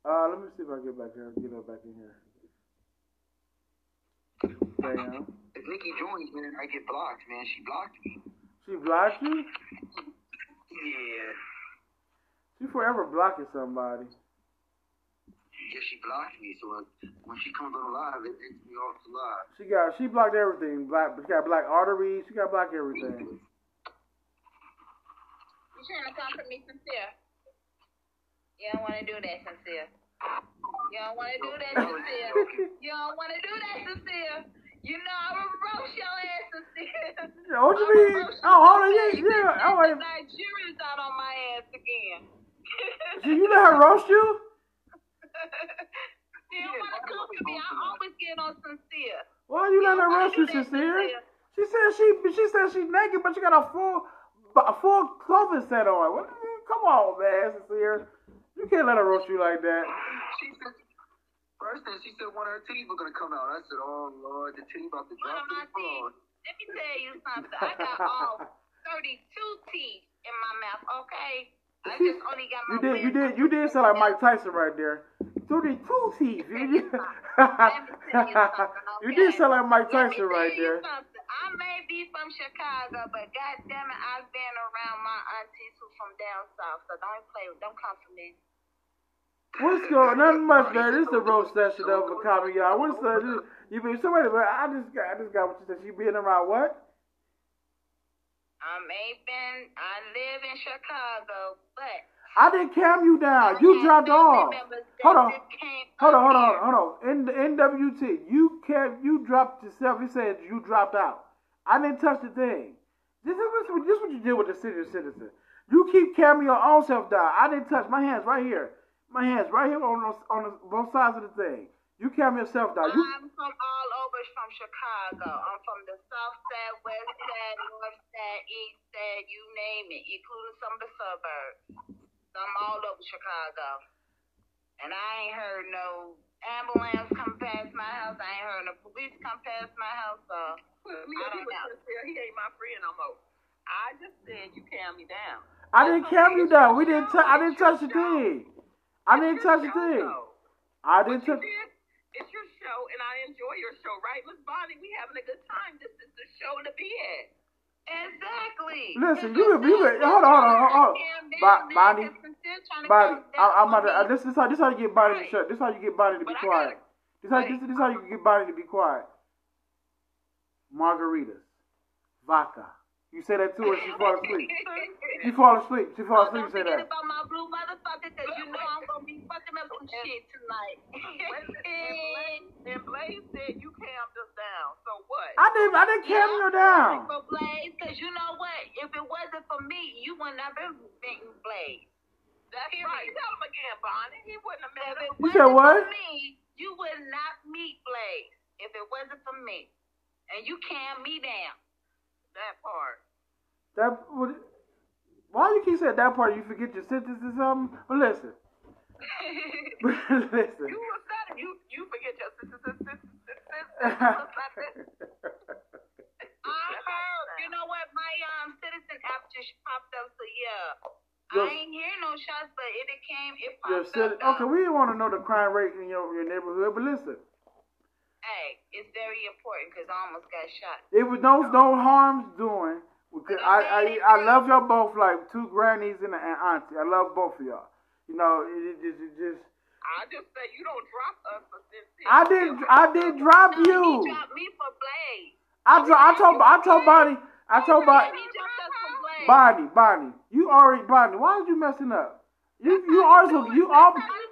Uh, let me see if I get back here. Get her back in here. Damn. If Nikki joins, man, I get blocked, man. She blocked me. She blocked you? Yeah. She forever blocking somebody. Yeah, she blocked me. So when, when she comes on live, it takes me off the live. She got she blocked everything. Black she got black arteries. She got black everything. You trying to come for me, sincere? You don't want to do that, sincere. You don't want to do that, sincere. [LAUGHS] You don't want to do that, sincere. You know I will roast your ass, sincere. What you mean? Oh, hold on, yeah, yeah. the Oh. Nigerians out on my ass again. [LAUGHS] So you let her roast you? [LAUGHS] She don't want to come to me. I always get on sincere. Why you let her don't wanna roast you, do sincere? Sincere. She said she she said she's naked, but she got a full a full clothing set on. What? Come on, man, sincere. You can't let her roast you like that. She said, first thing she said one of her teeth were gonna come out. I said, oh lord, the teeth about to One drop of to my the floor. teeth. Let me tell you something. I got all [LAUGHS] 32 teeth in my mouth, okay? I just only got You did you did you did sound like Mike Tyson right there. Thirty two teeth. You [LAUGHS] did, you did sound like Mike Tyson right there. I may be from Chicago, but goddamn it, I've been around my aunties who from down south, so don't play, don't come for me. What's [LAUGHS] going? Nothing much, man. This is a roast session of a comedy, y'all. What's this, you mean? So wait a. I just got, I just got what you said. She been around what? I may been, I live in Chicago, but I didn't cam you down. You dropped off. Hold on. Hold on, hold on, hold on. In the NWT, you cam, you dropped yourself. You said you dropped out. I didn't touch the thing. This is what this is what you did with the city of citizen. You keep camming your own self down. I didn't touch my hands right here. My hands right here on the, on the, both sides of the thing. You cam yourself down. You I'm from all over from Chicago. I'm from the south side, west side, north side, east side, you name it, including some of the suburbs. I'm all over Chicago. And I ain't heard no ambulance come past my house. I ain't heard no police come past my house. So Well, me I and he don't know. sincere. He ain't my friend no more. I just said you calm me down. I didn't calm you down. We didn't. T- I didn't touch the thing. I didn't touch your the thing. I didn't you touch. Did, it's your show, and I enjoy your show, right? Miss Bonnie, we having a good time. This is the show to be at. Exactly. Listen, you it's been- you not been- hold on, hold on, hold on. calm down, Bo- Bonnie, if it's still trying to Bonnie, I, I'm down about to. for Uh, this is how this is how you get Bonnie to Right. shut. This is how you get Bonnie to be quiet. This how this, this is how you get Bonnie to be quiet. Margaritas, vodka. You say that to her, [LAUGHS] she fall asleep. She fall asleep. She fall asleep. don't Say that. about my blue motherfucker, cause you know I'm gonna be fucking up some shit tonight. And Blaze said you calmed us down. So what? I didn't. I didn't cam you down. For Blaze, cause you know what? if it wasn't for me, you wouldn't have been meeting Blaze. That's right. Tell him again, Bonnie. He wouldn't have If met it. You said wasn't what? for me, you would not meet Blaze. If it wasn't for me. And you calm me down. That part. That would. Why you keep saying that part? You forget your sentence or something? But listen, [LAUGHS] listen. You was that you you forget your sister sister sister I heard, you know what, my um citizen app just popped up, so yeah. Your- I ain't hear no shots, but it, it came, it Your popped citi- up. okay, we didn't want to know the crime rate in your, your neighborhood, but listen, Hey, it's very important because I almost got shot. it was no no harms doing. Because I, I I love y'all both like two grannies and an auntie. I love both of y'all. You know, it, it just it just. I just say you don't drop us for sincere. I didn't I did drop No, you. He dropped me for Blaze. I dro- I told I told Bonnie I told Bonnie He dropped us for Blaze. Bonnie Bonnie you already Bonnie why are you messing up? You you also you all I know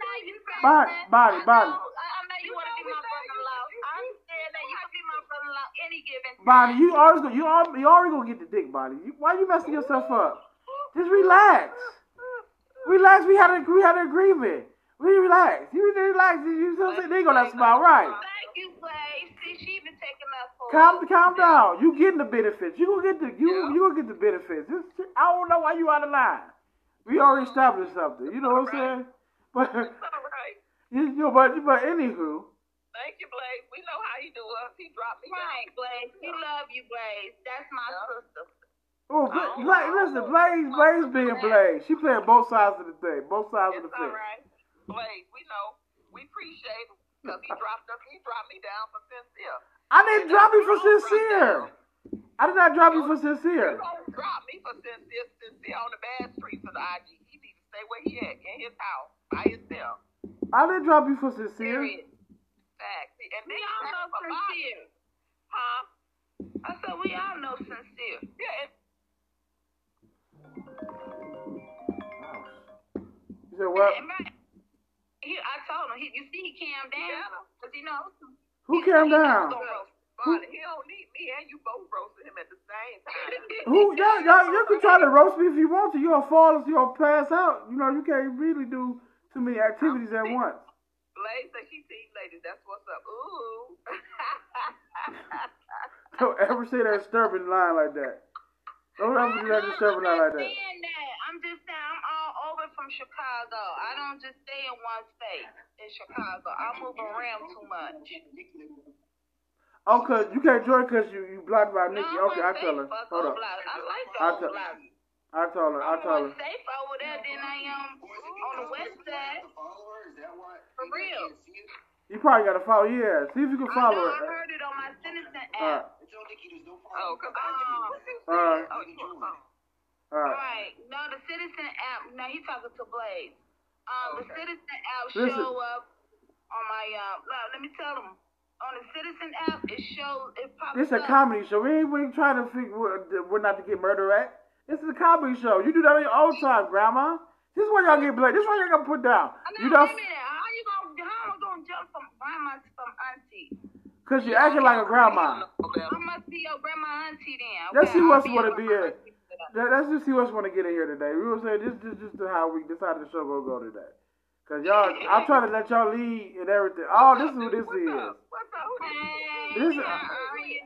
Bonnie. Bonnie, Bonnie. know, I I know you want to be my brother-in-law. I understand that you can be my brother-in-law any given time. Bonnie you always go, you all you already gonna get the dick Bonnie. You, why you messing yourself up? Just relax. Relax. We had a we had an agreement. We relax. You relax. You so they gonna smile right. Thank you, Blaze. See, she even taking us for Calm, calm down. You getting the benefits. You gonna get the you you gonna get the benefits. This, I don't know why you out of line. We already established something. You know what I'm saying? But right. [LAUGHS] you know, but but anywho, Thank you, Blaze. We know how he do us. He dropped me Right, Blaze. We love you, Blaze. That's my sister. oh, Bla- Bla- listen, Blaze, Blaze being Blaze. She playing both sides of the thing, both sides of the all fence. right. Blaze, we know. We appreciate him because he dropped us. He dropped me down for sincere. I didn't drop you for sincere. I did not drop you for sincere. You don't drop me for sincere, sincere on the bad streets of the IG. He need to stay where he at, in his house, by himself. I didn't drop you for sincere. Period. Facts. And We then all know for body. sincere. Huh? I said we all know sincere. Yeah, and You said what? And right. He, I told him. He, you see, he calmed down because he knows. Who calmed down? Bonnie, he don't need me and you both roasted him at the same time. [LAUGHS] Who y'all, y'all you can try to roast me if you want to. You'll fall if you'll pass out. You know, you can't really do too many activities at once. Blaze said she team ladies. That's what's up. Ooh. Don't ever say that disturbing line like that. Don't ever do that disturbing line like that. I'm just saying I'm all over from Chicago. I don't just stay in one state in Chicago. I move around too much. Oh, cause you can't join cause you you blocked by No, Nikki. I'm Okay, I safe. tell her. Fuck Hold up. I like the I tell- block. I told her. I I'm told more her. safe over there than I am on the west side. For real. You probably gotta follow. Yeah, see if you can I follow know her. I heard it on my citizen Alright, app. oh, because I Um, [LAUGHS] alright, Oh, you on the phone. alright. No, the Citizen app. Now he talking to Blaze. Um, the Citizen app Listen. show up on my um. Let, let me tell them. On the Citizen app, it shows it pops This a up. comedy show. We ain't, we ain't trying to figure where, where not to get murder at. This is a comedy show. You do that on your own time, Grandma. This is why y'all get blamed. This is why y'all gonna put down. I know, You know, wait a minute. How you gonna how am I gonna jump from grandma to from auntie? cause you're acting like a grandma. I must be your grandma auntie then. Let's Okay, see I'll what's be wanna be grandma in. auntie. Let- Let's just see what's want to get in here today. We were saying this is just how we decided the show gonna go today. Cause y'all, I'm trying to let y'all lead and everything. Oh, this is who this What's is. up? What's up? Who this is? Hey, This is- how are you?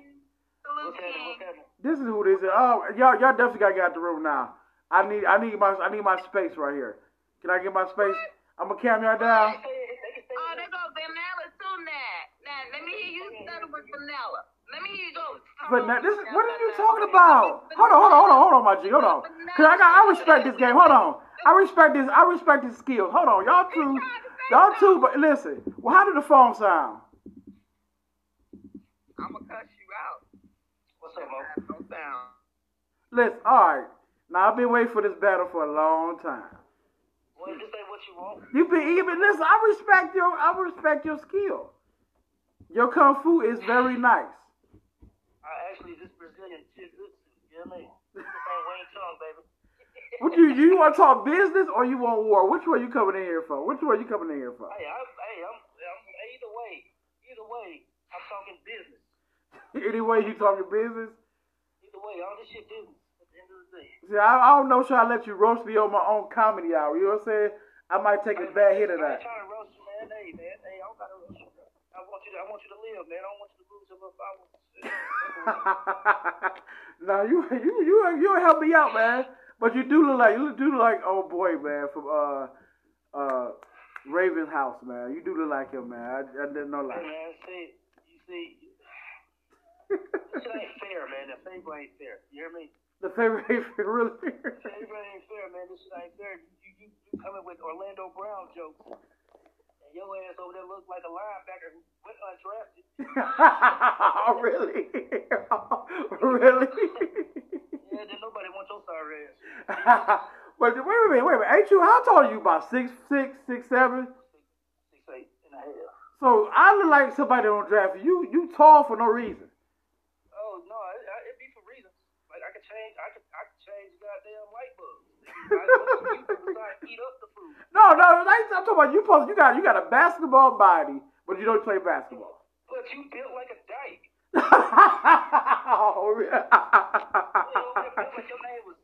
Salute, King. This is who this is. Oh, y'all, y'all definitely gotta get out the room now. I need, I need my, I need my space right here. Can I get my space? I'm gonna cam y'all down. Oh, there goes Vanilla too now. Now, let me hear you stutter with Vanilla. Let me hear you go. But now, this, what are you talking about? Hold on, hold on, hold on, hold on, my G, hold on. Cause I got, I respect this game. Hold on, I respect this, I respect his skills. Hold on, y'all two, y'all two. But listen, well, how did the phone sound? I'm going to cuss you out. What's up, Mo? Have no sound. Listen, all right. Now I've been waiting for this battle for a long time. Well, just say what you want. You been even listen. I respect your, I respect your skill. Your kung fu is very nice. I actually this Brazilian jiu-jitsu. You know what I mean? This ain't Wing Chun, baby. [LAUGHS] What you, you want to talk business or you want war? Which one you coming in here for? Which one you coming in here for? Hey, I'm, hey, I'm, I'm either way. Either way, I'm talking business. Anyway, you talking business? Either way, all this shit business. At the end of the See, I, I don't know. Should I let you roast me on my own comedy hour? You know what I'm saying? I might take a bad hit of that. ain't trying to roast you, man. Hey, man. Hey, I don't gotta roast you. bro. I want you to, I want you to live, man. I don't want you to lose your little followers. [LAUGHS] no, you you you you help me out, man. But you do look like you do look like old boy, man, from uh uh Raven House, man. You do look like him, man. I, I didn't know Hey, like. man, see, you see, this shit ain't [LAUGHS] fair, man. The favor ain't fair. You hear me? the favorite really. The favor ain't fair, man. This shit ain't fair. You, you, you coming with Orlando Brown jokes. And your ass over there looks like a linebacker who went undrafted. [LAUGHS] [LAUGHS] really? really? Yeah, then nobody wants your sorry ass. but wait a minute, wait a minute. Ain't you? How tall are you? About six, six, six, seven? Six, eight and a half. So I look like somebody on draft. You, you tall for no reason. Oh no, it, I- it be for reasons. Like I could I could, change goddamn light bulbs. [LAUGHS] I you decide to heat up the food. No, no, I I'm talking about you. Supposed you got you got a basketball body, but you don't play basketball. But you built like a dyke. [LAUGHS] oh, yeah. You know, it built like your name was,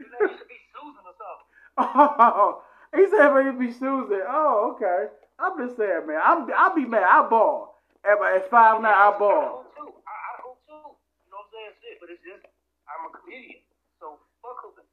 your name used to be Susan or something. oh, he said it be Susan. Oh, okay. I'm just saying, man. I'm I'll be mad. I ball. At, at five nine, I I ball. hoop too. I, I hoop too. You know what I'm saying? Shit, but it's just I'm a comedian, so fuck hooping.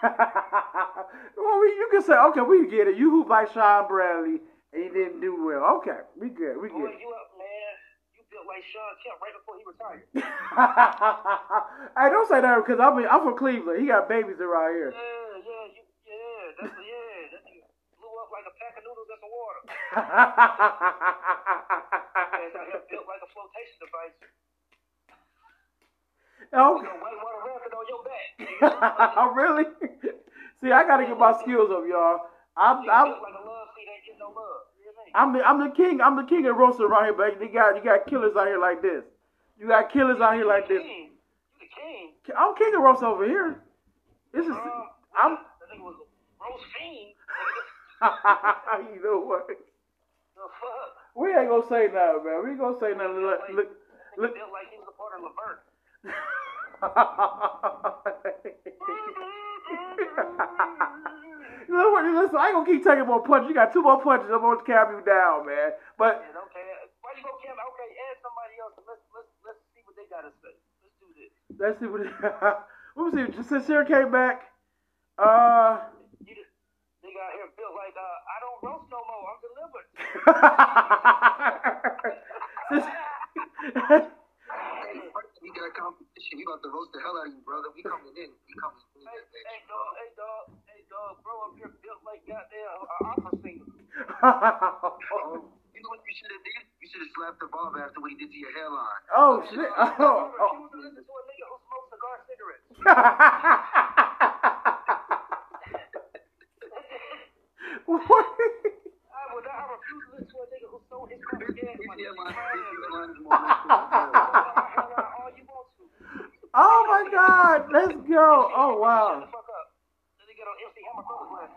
[LAUGHS] well, we, you can say, okay, we get it. You hoop like Shawn Bradley, and you didn't do well. Okay, we good. We Boy, good. you up, man? You built like Shawn Kemp right before he retired. [LAUGHS] hey, don't say that because I'm I'm from Cleveland. He got babies around here. Yeah, yeah, you, yeah, that's yeah. That blew up like a pack of noodles in some water. [LAUGHS] Built like a flotation device. Oh, With a whitewater rapid on your back. [LAUGHS] really? See, I gotta get my skills up, y'all. I'm I'm built like a love seat ain't getting no love. You hear me? I'm the I'm the king. I'm the king of roasting around here, but you got you got killers out here like this. You got killers out here like this. You the king. I'm king of roast over here. This is I'm. That nigga was a roast fiend. [LAUGHS] you know what? The fuck? We ain't gonna say nothing, man. We ain't gonna say nothing. Look, look, look. like he was a part of Levert. You know what? Listen, I ain't gonna keep taking more punches. You got two more punches. I'm gonna cap you down, man. But Yeah, okay. Why you go Cam? Okay, add somebody else. Let's let's let's see what they gotta say. Let's do this. let's see what. [LAUGHS] Let me see. Since Sarah came back, uh. You just nigga out here built like uh, I don't roast no more. I'm delivered. [LAUGHS] [LAUGHS] Since- We got competition. We about to roast the hell out of you, brother. We coming in. We coming in. Hey, hey dog, hey dog, hey dog, bro up here built like goddamn uh, opera singer. Oh, you know what you should have did? You should have slapped the barb after what he did to your hairline. oh shit! I Oh, refuse to listen to a nigga who smokes cigar cigarettes. [LAUGHS] What? I would not. I refuse to listen to a nigga who sold his car His gas money. hairline, Try his it. hairline is more than all you want to. Oh my God! Let's go! Oh wow! the fuck up. Then they get on MC Hammer Brothers last.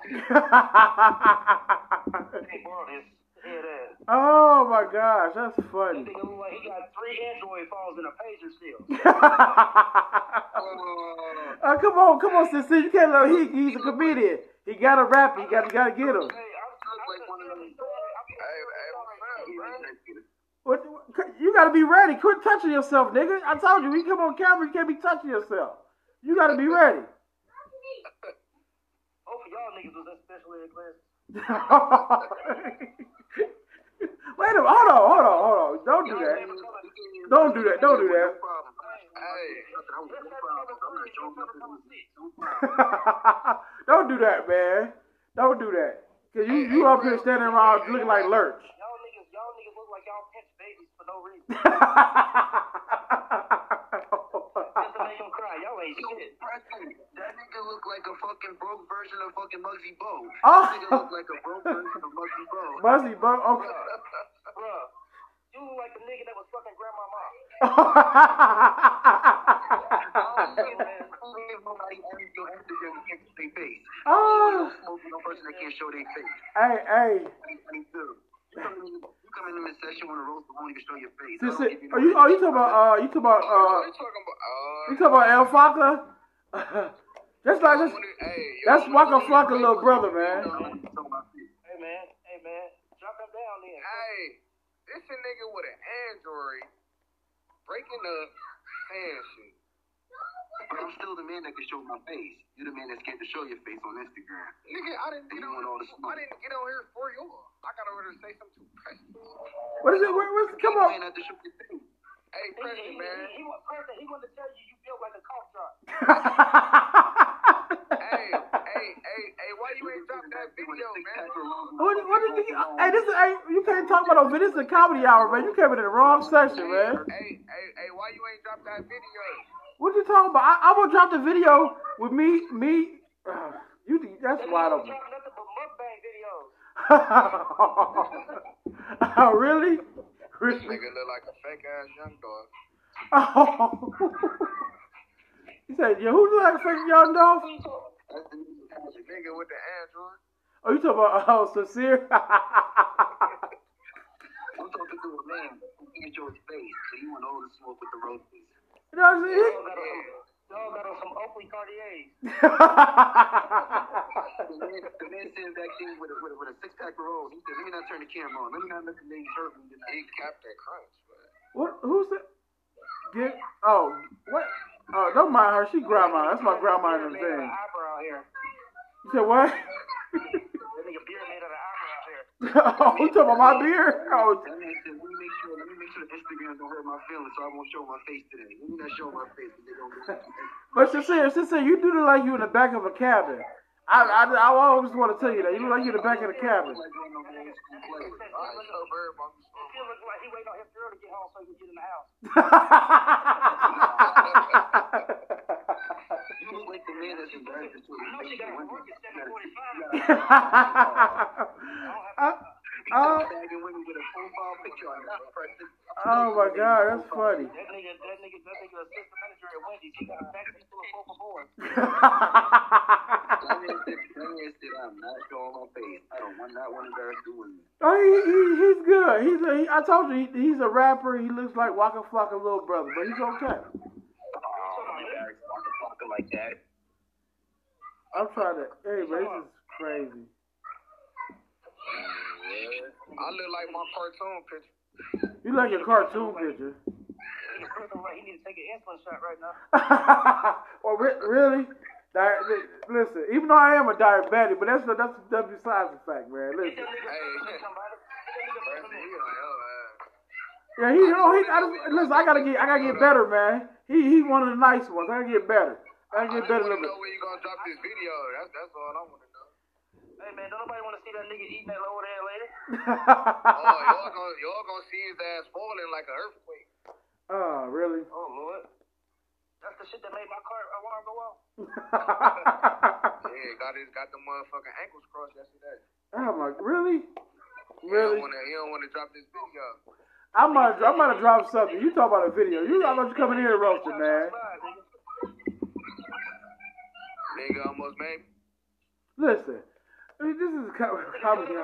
Hey, borrow this head ass. oh my gosh, that's That funny. nigga like he got three Android phones and a pager still. [LAUGHS] Oh, oh come on, come on, sister! You can't let he, he's a comedian. He got to rap. You got, you got to get him. Hey, I'm, I'm like just one of them- really sorry. I'm Hey, hey, what's up, man? What, you got to be ready. Quit touching yourself, nigga. I told you, when you come on camera, you can't be touching yourself. You got to be ready. [LAUGHS] Both y'all niggas was in special ed class. [LAUGHS] Wait a minute. Hold on, hold on, hold on. Don't do that. Don't do that. Don't do that. No problem. Hey. Nothing. I was no problem. I'm not showing up in this. No problem. Don't do that, man. Don't do that. Cause you you up here standing around looking like lurch. Y'all niggas, y'all niggas look like y'all pinch babies for no reason. [LAUGHS] Just to make them cry. Y'all ain't shit. That nigga look like a fucking broke version of fucking Muggsy Bogues. Oh. [LAUGHS] That nigga look like a broke version of Muggsy Bogues. Muzzy, bro. Okay. Bruh, you look like the nigga that was fucking grandma mom. Nobody your Instagram you can't face. oh, Smoking no person that can't show their face. hey, hey. 2022. You come in, you come in the session when the roast won't even show your face. Sis, I don't are you? Oh, you talking about? Uh, you talking about? Uh, you talking about? you talking about El Faca? Just [LAUGHS] like Y'all this. wanna- hey, That's wanna Waka Flocka little brother, man. Hey man, hey man, drop him down then. Hey, this a nigga with an Android breaking up fan shit. But I'm still the man that can show my face. You're the man that's scared to show your face on Instagram. Nigga, I didn't get You on. all the I didn't get on here for you. I got over to say something to Preston. What is it? Where, where's, come on. ain't have to show your face. Hey, He, he, he, man. he, was. He wanted to tell you you built like a cough drop. [LAUGHS] Hey, hey, hey, hey, why you ain't dropped that video, man? what, what did you, hey, this is, hey, you can't talk about no video. This is a comedy hour, man. You came in the wrong section, man. Hey, hey, hey, why you ain't dropped that video? What you talking about? I, I will drop the video with me, me. Uh, you, that's That wide nigga open. drop nothing but mukbang videos. [LAUGHS] oh, really? This nigga look like a fake ass young dog. [LAUGHS] Oh. he said, "Yeah, who look like a fake young dog?" That's The nigga with the Android. Oh, you talking about oh, sincere? [LAUGHS] I'm talking to a man who can't show his face, so you want all the smoke with the roaches. You know what I'm Dog got on some, dog got on some Oakley Cartiers. [LAUGHS] The man, the man sitting back there with a, with a, with a six pack of rolls. He said, "Let me not turn the camera on. Let me not let the ladies hurt me." He Captain Crunch, man. what? Who's that? Get? Oh, what? Oh, don't mind her. She grandma. That's my grandma in the Beard made out thing. of eyebrow hair. You said what? That nigga beard made out of eyebrow hair. [LAUGHS] oh, you talking about my beard? Oh, That man said, "Let me make sure. Let me make sure Instagram don't hurt my feelings, so I won't show my face today. Let me not show my face. 'cause They gonna but sincere, sincere, you do look like you in the back of a cabin. I, I, I always want to tell you that. You look like you in the back of the cabin. like one of them old school players. Alright, so bird monkey. It still looks like he waiting on his girl to get home so he can get in the house. You look like the man that's embarrassed to I know she got [LAUGHS] to work at 745. Oh, Tagging women with a profile picture on that person. oh my God, that's funny. That nigga, that nigga, that nigga assistant manager at Wendy's. He got a backseat full of focal boards. [LAUGHS] That man said, that man said, I'm not showing my face. I don't want not want to embarrass the women. Oh, he, he, he's good. He's a, he, I told you, he, he's a rapper. He looks like Waka Flocka little brother, but he's okay. Oh, I'm embarrassed Waka Flocka like that. I'm trying to. Hey, man, this is crazy. I look like my cartoon picture. You like your cartoon picture? Nigga, first of all, he need to take an insulin shot right now. [LAUGHS] well, re- really? Listen, even though I am a diabetic, but that's that's that's besides the fact, man. [LAUGHS] Listen, Hey. somebody. Get that nigga Preston, he on your ass. yeah, he, you know, he, I, just- listen, I gotta get, I gotta get better, man. He, he one of the nice ones. I gotta get better. I gotta I get just better a want to know when you gonna drop this video. That's that's all I want. Hey man, don't nobody want to see that nigga eating that lower there later. [LAUGHS] Oh, y'all gonna y'all gonna see his ass falling like an earthquake. oh, really? Oh lord, that's the shit that made my car alarm go off. [LAUGHS] Yeah, got his got the motherfucking ankles crossed yesterday. oh my, really? He Really? don't wanna he don't wanna drop this video. I'm gonna, I'm gonna drop something. You talk about a video. You, I'm gonna come in here and roast it, man. Nigga almost made. Listen, I mean, this is a co- comedy. [LAUGHS]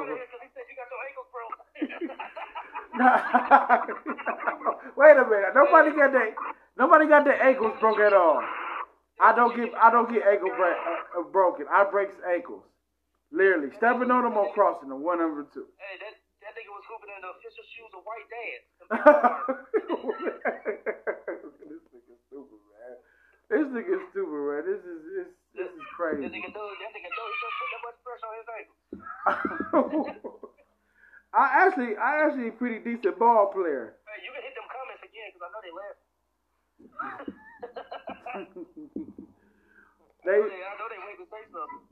Wait a minute. Nobody got their nobody got their ankles broke at all. I don't get I don't get ankle break, uh, uh, broken. I breaks ankles. Literally, stepping on them or crossing them. One number two. Hey, that that nigga was hooping in the official shoes of White Dad. [LAUGHS] [LAUGHS] this nigga is stupid, man. This nigga is stupid, man. This is this, this is That crazy. nigga know, that nigga know he put that much pressure on his ankle. I actually I actually pretty decent ball player. Hey, you can hit them comments again because I know they laugh. [LAUGHS] They I know they, I know they wait to say something.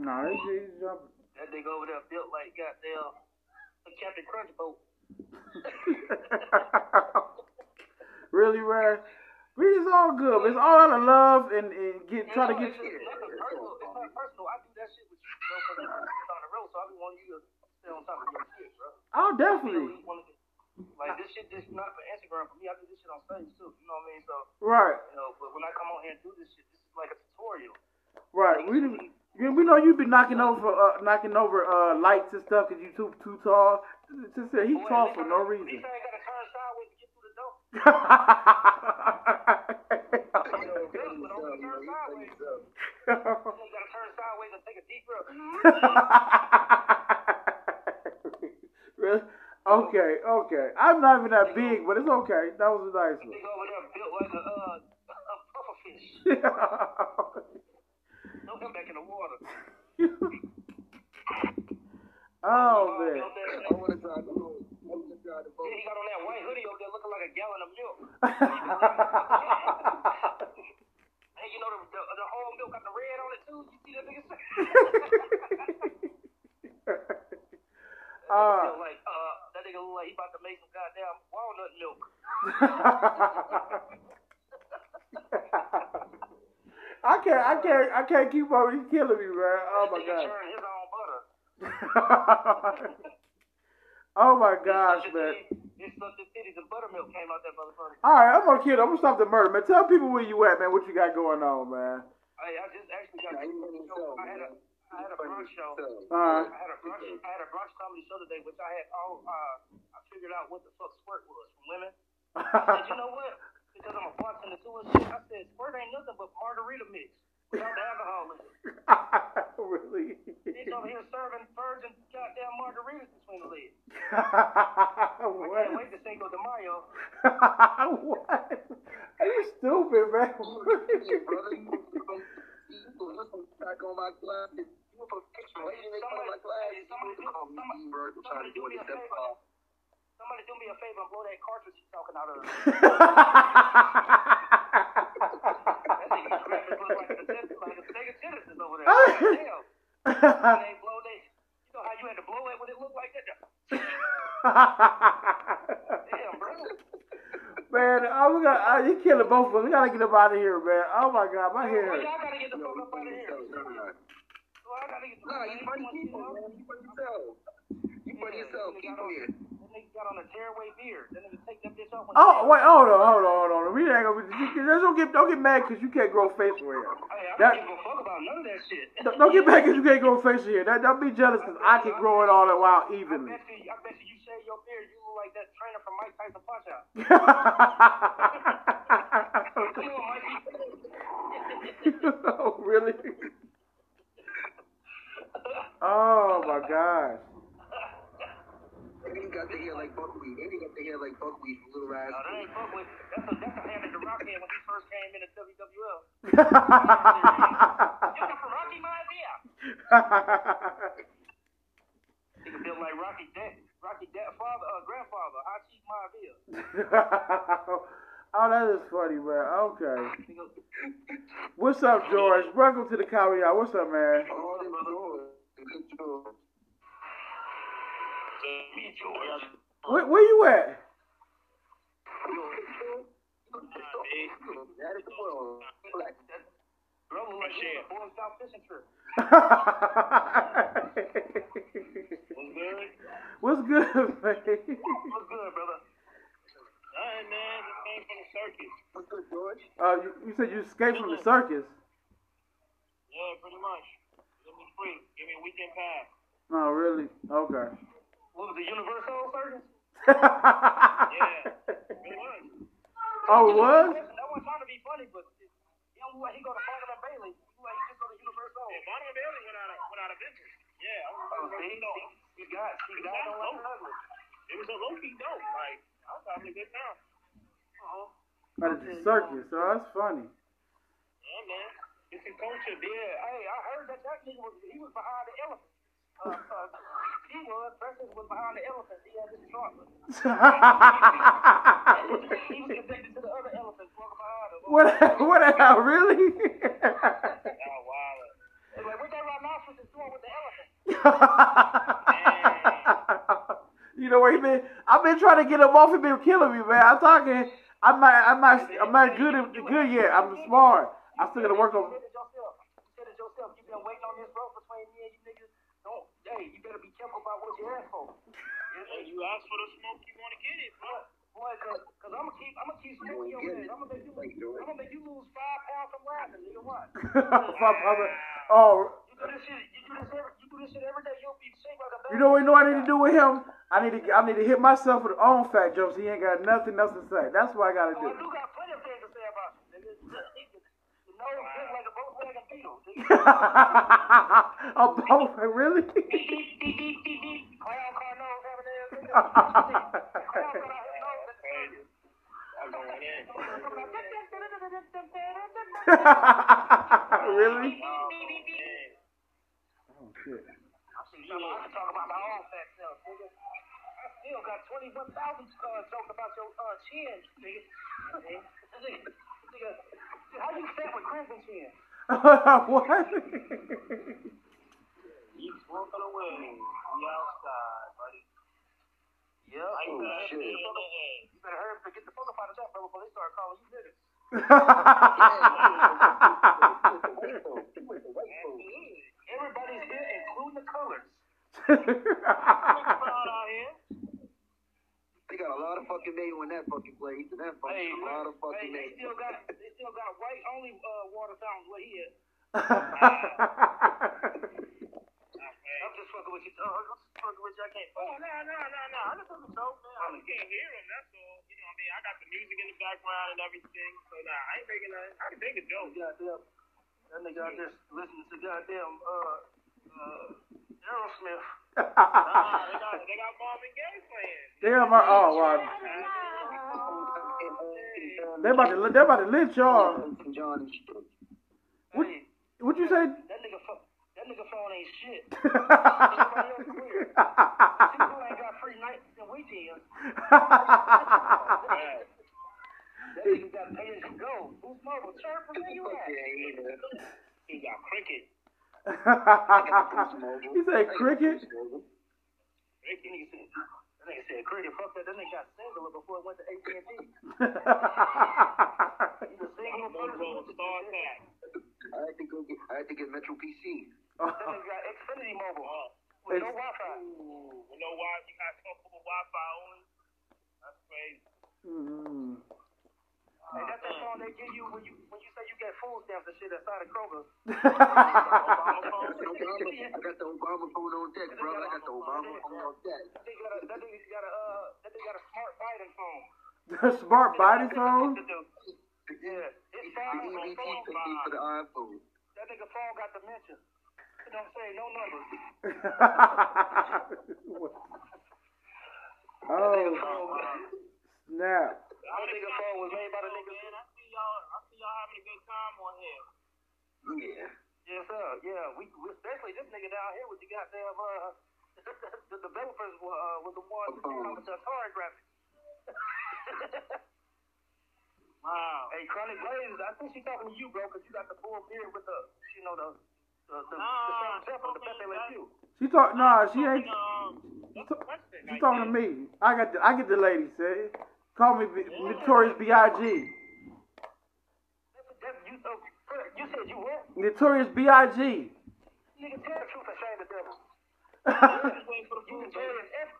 no, they jumping. That nigga over there built like goddamn a Captain Crunch boat. [LAUGHS] really, man. We is all good. It's all out of love and, and get try to get. It's, it's nothing personal. It's not personal. I do that shit with you, bro, because I'm on the road, so I be wanting you to stay on top of your shit, bro. Oh, definitely. you wanna get- like this shit just not for Instagram for me. I do this shit on stage too. You know what I mean? So Right, you know, but when I come on here and do this shit, this is like a tutorial. right. We do- we we know you be knocking over uh, knocking over uh, lights and stuff because you too too tall. Just say he's tall for no reason. Really? Okay, okay. I'm not even that big, but it's okay. That was a nice one. Over there built like a, uh. built that- I want to try the boat. I want to try the Yeah, boat. he got on that white hoodie over [LAUGHS] like a milk. Hey, you know the, the, the whole milk got the red on it too? You see that nigga? [LAUGHS] [LAUGHS] uh, like, uh, that nigga look like he about to make some goddamn walnut milk. I can't, I can't, I can't keep up. He's killing me, man. Oh my god. churned his own butter. oh my gosh, man. His sucked his titties and buttermilk came out that motherfucker. All right, I'm gonna kill. I'm gonna stop the murder, man. Tell people where you at, man. What you got going on, man. Hey, I just actually got Now, you funny I had a man. I had a brunch show. Uh, I had a brunch I had a brunch comedy show today, which I had all uh I figured out what the fuck squirt was from women. I said, you know what? Because I'm a bartender too and shit. I said squirt ain't nothing but margarita mix without the alcohol in [LAUGHS] it. really? He's over here serving virgin goddamn margaritas between the legs. [LAUGHS] I can't what? wait to Cinco de Mayo. what? Are you stupid, man? [LAUGHS] brother. You put some back on my glasses. You put picture Somebody, somebody, You call me somebody, E-word. I'm trying somebody do do me a favor. Somebody do me a favor and blow that cartridge he's talking out of. That nigga graphic look like a, like a Sega Genesis over there. Damn. When they blow they, you know how you had to blow it when it looked like that? Damn, bro. man, oh, we got, uh, you killing both of us. We gotta get him out of here, man. Oh my god, my hair Well, y'all gotta get the fuck up out of here. Nah, Well, I gotta get the you funny people, man. You funny yourself. You funny yourself. Keep them here. That nigga got on a tearaway beard. That nigga take that bitch off. Oh wait, hold on, hold on, hold on. We ain't gonna. Don't get don't get mad because you can't grow facial hair. Hey, I That- don't give a fuck about none of that shit. [LAUGHS] Don't, don't get mad because you can't grow facial hair. That, don't be jealous because I can grow it all the while I evenly. bet you, I bet you, you shave your beard, you look like that trainer from Mike Tyson Punch Out. Come on, Mikey. oh, really? [LAUGHS] Oh my gosh. And then he got the hair like buckwheat. And he got the hair like buckwheat from Little No, that ain't fuck with. That's a that's a hand that the Rock had when he first came into WWL. [LAUGHS] You come from Rocky Maivia. Nigga built like Rocky Dad, Rocky Dad father, uh, grandfather, Hachi Maivia. [LAUGHS] oh, that is funny, man. Okay. What's up, George? Welcome to the comedy. What's up, man? All Where, where you at? That is the world. Black. Bro, look like he was a Boy Scout fishing trip. What's good? man? What's good, brother? Nothing, man. Just came from the circus. What's good, George? Uh, you, you said you escaped from the circus. Yeah, pretty much. Give me free. Give me a weekend pass. Oh, really? Okay. What was the UniverSoul Circus? [LAUGHS] yeah. It was. Oh, it was? That wasn't trying to be funny, but he don't like he go to Barnum and Bailey. He like he just go to UniverSoul. Yeah, Barnum and Bailey went out of went out of business. Yeah, I was oh, see, see, he got he got don't like it ugly. It was a low key dope. Like I was having a good time. Uh-huh. But it's a circus, so that's funny. Yeah, man. It's a culture. Yeah. Hey, I heard that that nigga was he was behind the elephant. Uh, uh, he was. Preston was behind the elephant. He had his chocolate. [LAUGHS] He was connected to the other elephants walking behind him. what? What uh, [LAUGHS] the hell? Really? Wow. It's like, what that rhinoceros is doing with the elephant? [LAUGHS] you know what he been? I've been trying to get him off. He been killing me, man. I'm talking. I'm not. I'm not. I'm not good. Good yet. I'm smart. I still gotta work on. You said it yourself. You said it yourself. You've been waiting on this road between me and you niggas. Don't, hey, you better be careful about what you ask for. Yeah, you ask for the smoke, you want to get it, bro. Boy, cause, cause I'm gonna keep, I'm gonna keep smoking your ass. I'm gonna make you, I'm gonna make you lose five pounds from laughing, nigga. What? [LAUGHS] My brother. Oh, You do this shit, you do this every, you do this shit every day. You'll be sick like a baby. you know what? You know what I need to do with him? I need to. I need to hit myself with the own fat jokes. He ain't got nothing else to say. That's what I gotta Oh, do. I do got plenty of things to say about you, nigga. You know, built like a Volkswagen Beetle. Cardinal. oh, both, really? Clown Cardinal, whatever it is. Clown really? Oh, shit. I see some, I can talk about my own fat self, nigga. I still got 21,000 uh, jokes about your uh, chin, nigga. nigga, nigga, how you fat with crimson chin? [LAUGHS] what? You smoking away. We outside, buddy. Yep. Oh, you, shit. you better hurry up and get the fuck up out of that, bro, before they start calling you niggas. [LAUGHS] Everybody's here, including the colors. They got a lot of fucking mayo in that fucking place. And that fucking Hey, a lot of hey, they mayo. still got they still got white only uh, where he. [LAUGHS] I'm just fucking with you. I'm just fucking with you. I can't. Oh, no, no, no, no. I'm just to talk, man. I just can't hear him, that's all. You know what I mean? I got the music in the background and everything, so nah, I ain't making nothing. I can make a joke. Goddamn. That nigga out there listening to goddamn uh uh Aerosmith. [LAUGHS] Nah, they got, they got Marvin Gaye playing. Damn, my, oh, wow. They about to, they about to lynch y'all. Elton John and shit. What, Hey, what you say? that nigga pho- that nigga phone ain't shit. [LAUGHS] Everybody else weird. People ain't got free nights and weekends. That nigga got paid as you go. Who's mobile? Chirp from where you Fuck at? yeah, he is. He got cricket. [LAUGHS] he said cricket. That nigga said, that said cricket. Fuck that. That nigga got Cingular before it went to AT&T. [LAUGHS] He was single No first. star attack. I had to go get. I had to get Metro PC. That nigga got Xfinity Mobile with no Wi-Fi. Ooh, you know why? You got talk about Wi-Fi only? That's crazy. Mm. Hey, that's that phone they give you when you when you say you get food stamps and shit outside of Kroger. [LAUGHS] I got the Obama phone on deck, brother. I got the Obama phone on deck. That nigga got a that nigga got a uh that nigga got a smart Biden phone. [LAUGHS] The smart body phone? Yeah, his phone, EBT his for the iPhone. that nigga phone got dementia. It don't say no numbers. [LAUGHS] oh, snap. That nigga phone was made by the nigga. Man, I see y'all. I see y'all having a good time on here. Yeah. Yes sir. Yeah, we, we especially this nigga down here with the goddamn uh [LAUGHS] the developers uh was the ones who came up with the Atari graphics. [LAUGHS] Wow. Hey, Chronic Blaze, I think she's talking to you, bro, because you got the full beard with the, you know, the, the, the, the Nah, same temper, the Pepe Le Pew. She talk. Nah, she ain't. Um, that's a. She talking to me. I got. The, I get the lady. Say, call me Notorious B.I.G. You, said you what? Notorious B.I.G. Nigga, tell the truth and shame the devil. Just waiting for the You food, Notorious baby. F,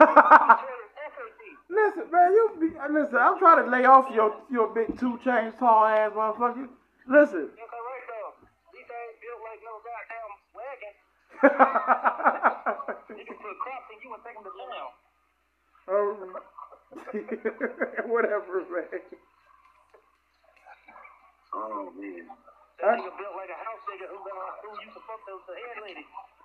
Notorious FAT. listen, man, you be, listen. I'm trying to lay off your your big two chains tall ass motherfucker. Listen. That's all right, though. These ain't built like no goddamn wagon. [LAUGHS] You can put crops in you and take them to. Um, [LAUGHS] Whatever, man. Oh man. That nigga built like a house nigga who, uh, who used to fuck those the head lady. [LAUGHS]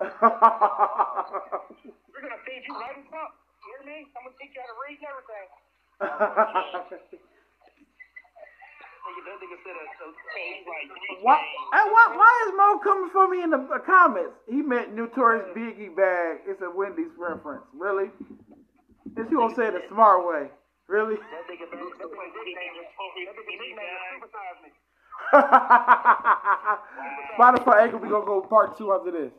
We're gonna feed you right and pump. You hear me? I'm gonna teach you how [LAUGHS] to read and everything. Nigga, that nigga said a, a, He's like, why, hey, why, why is Mo coming for me in the comments? He meant Notorious Biggie bag. It's a Wendy's reference. Really? And she gonna say it the smart way. Really? that nigga, me. [LAUGHS] Spotify gonna go part two after this.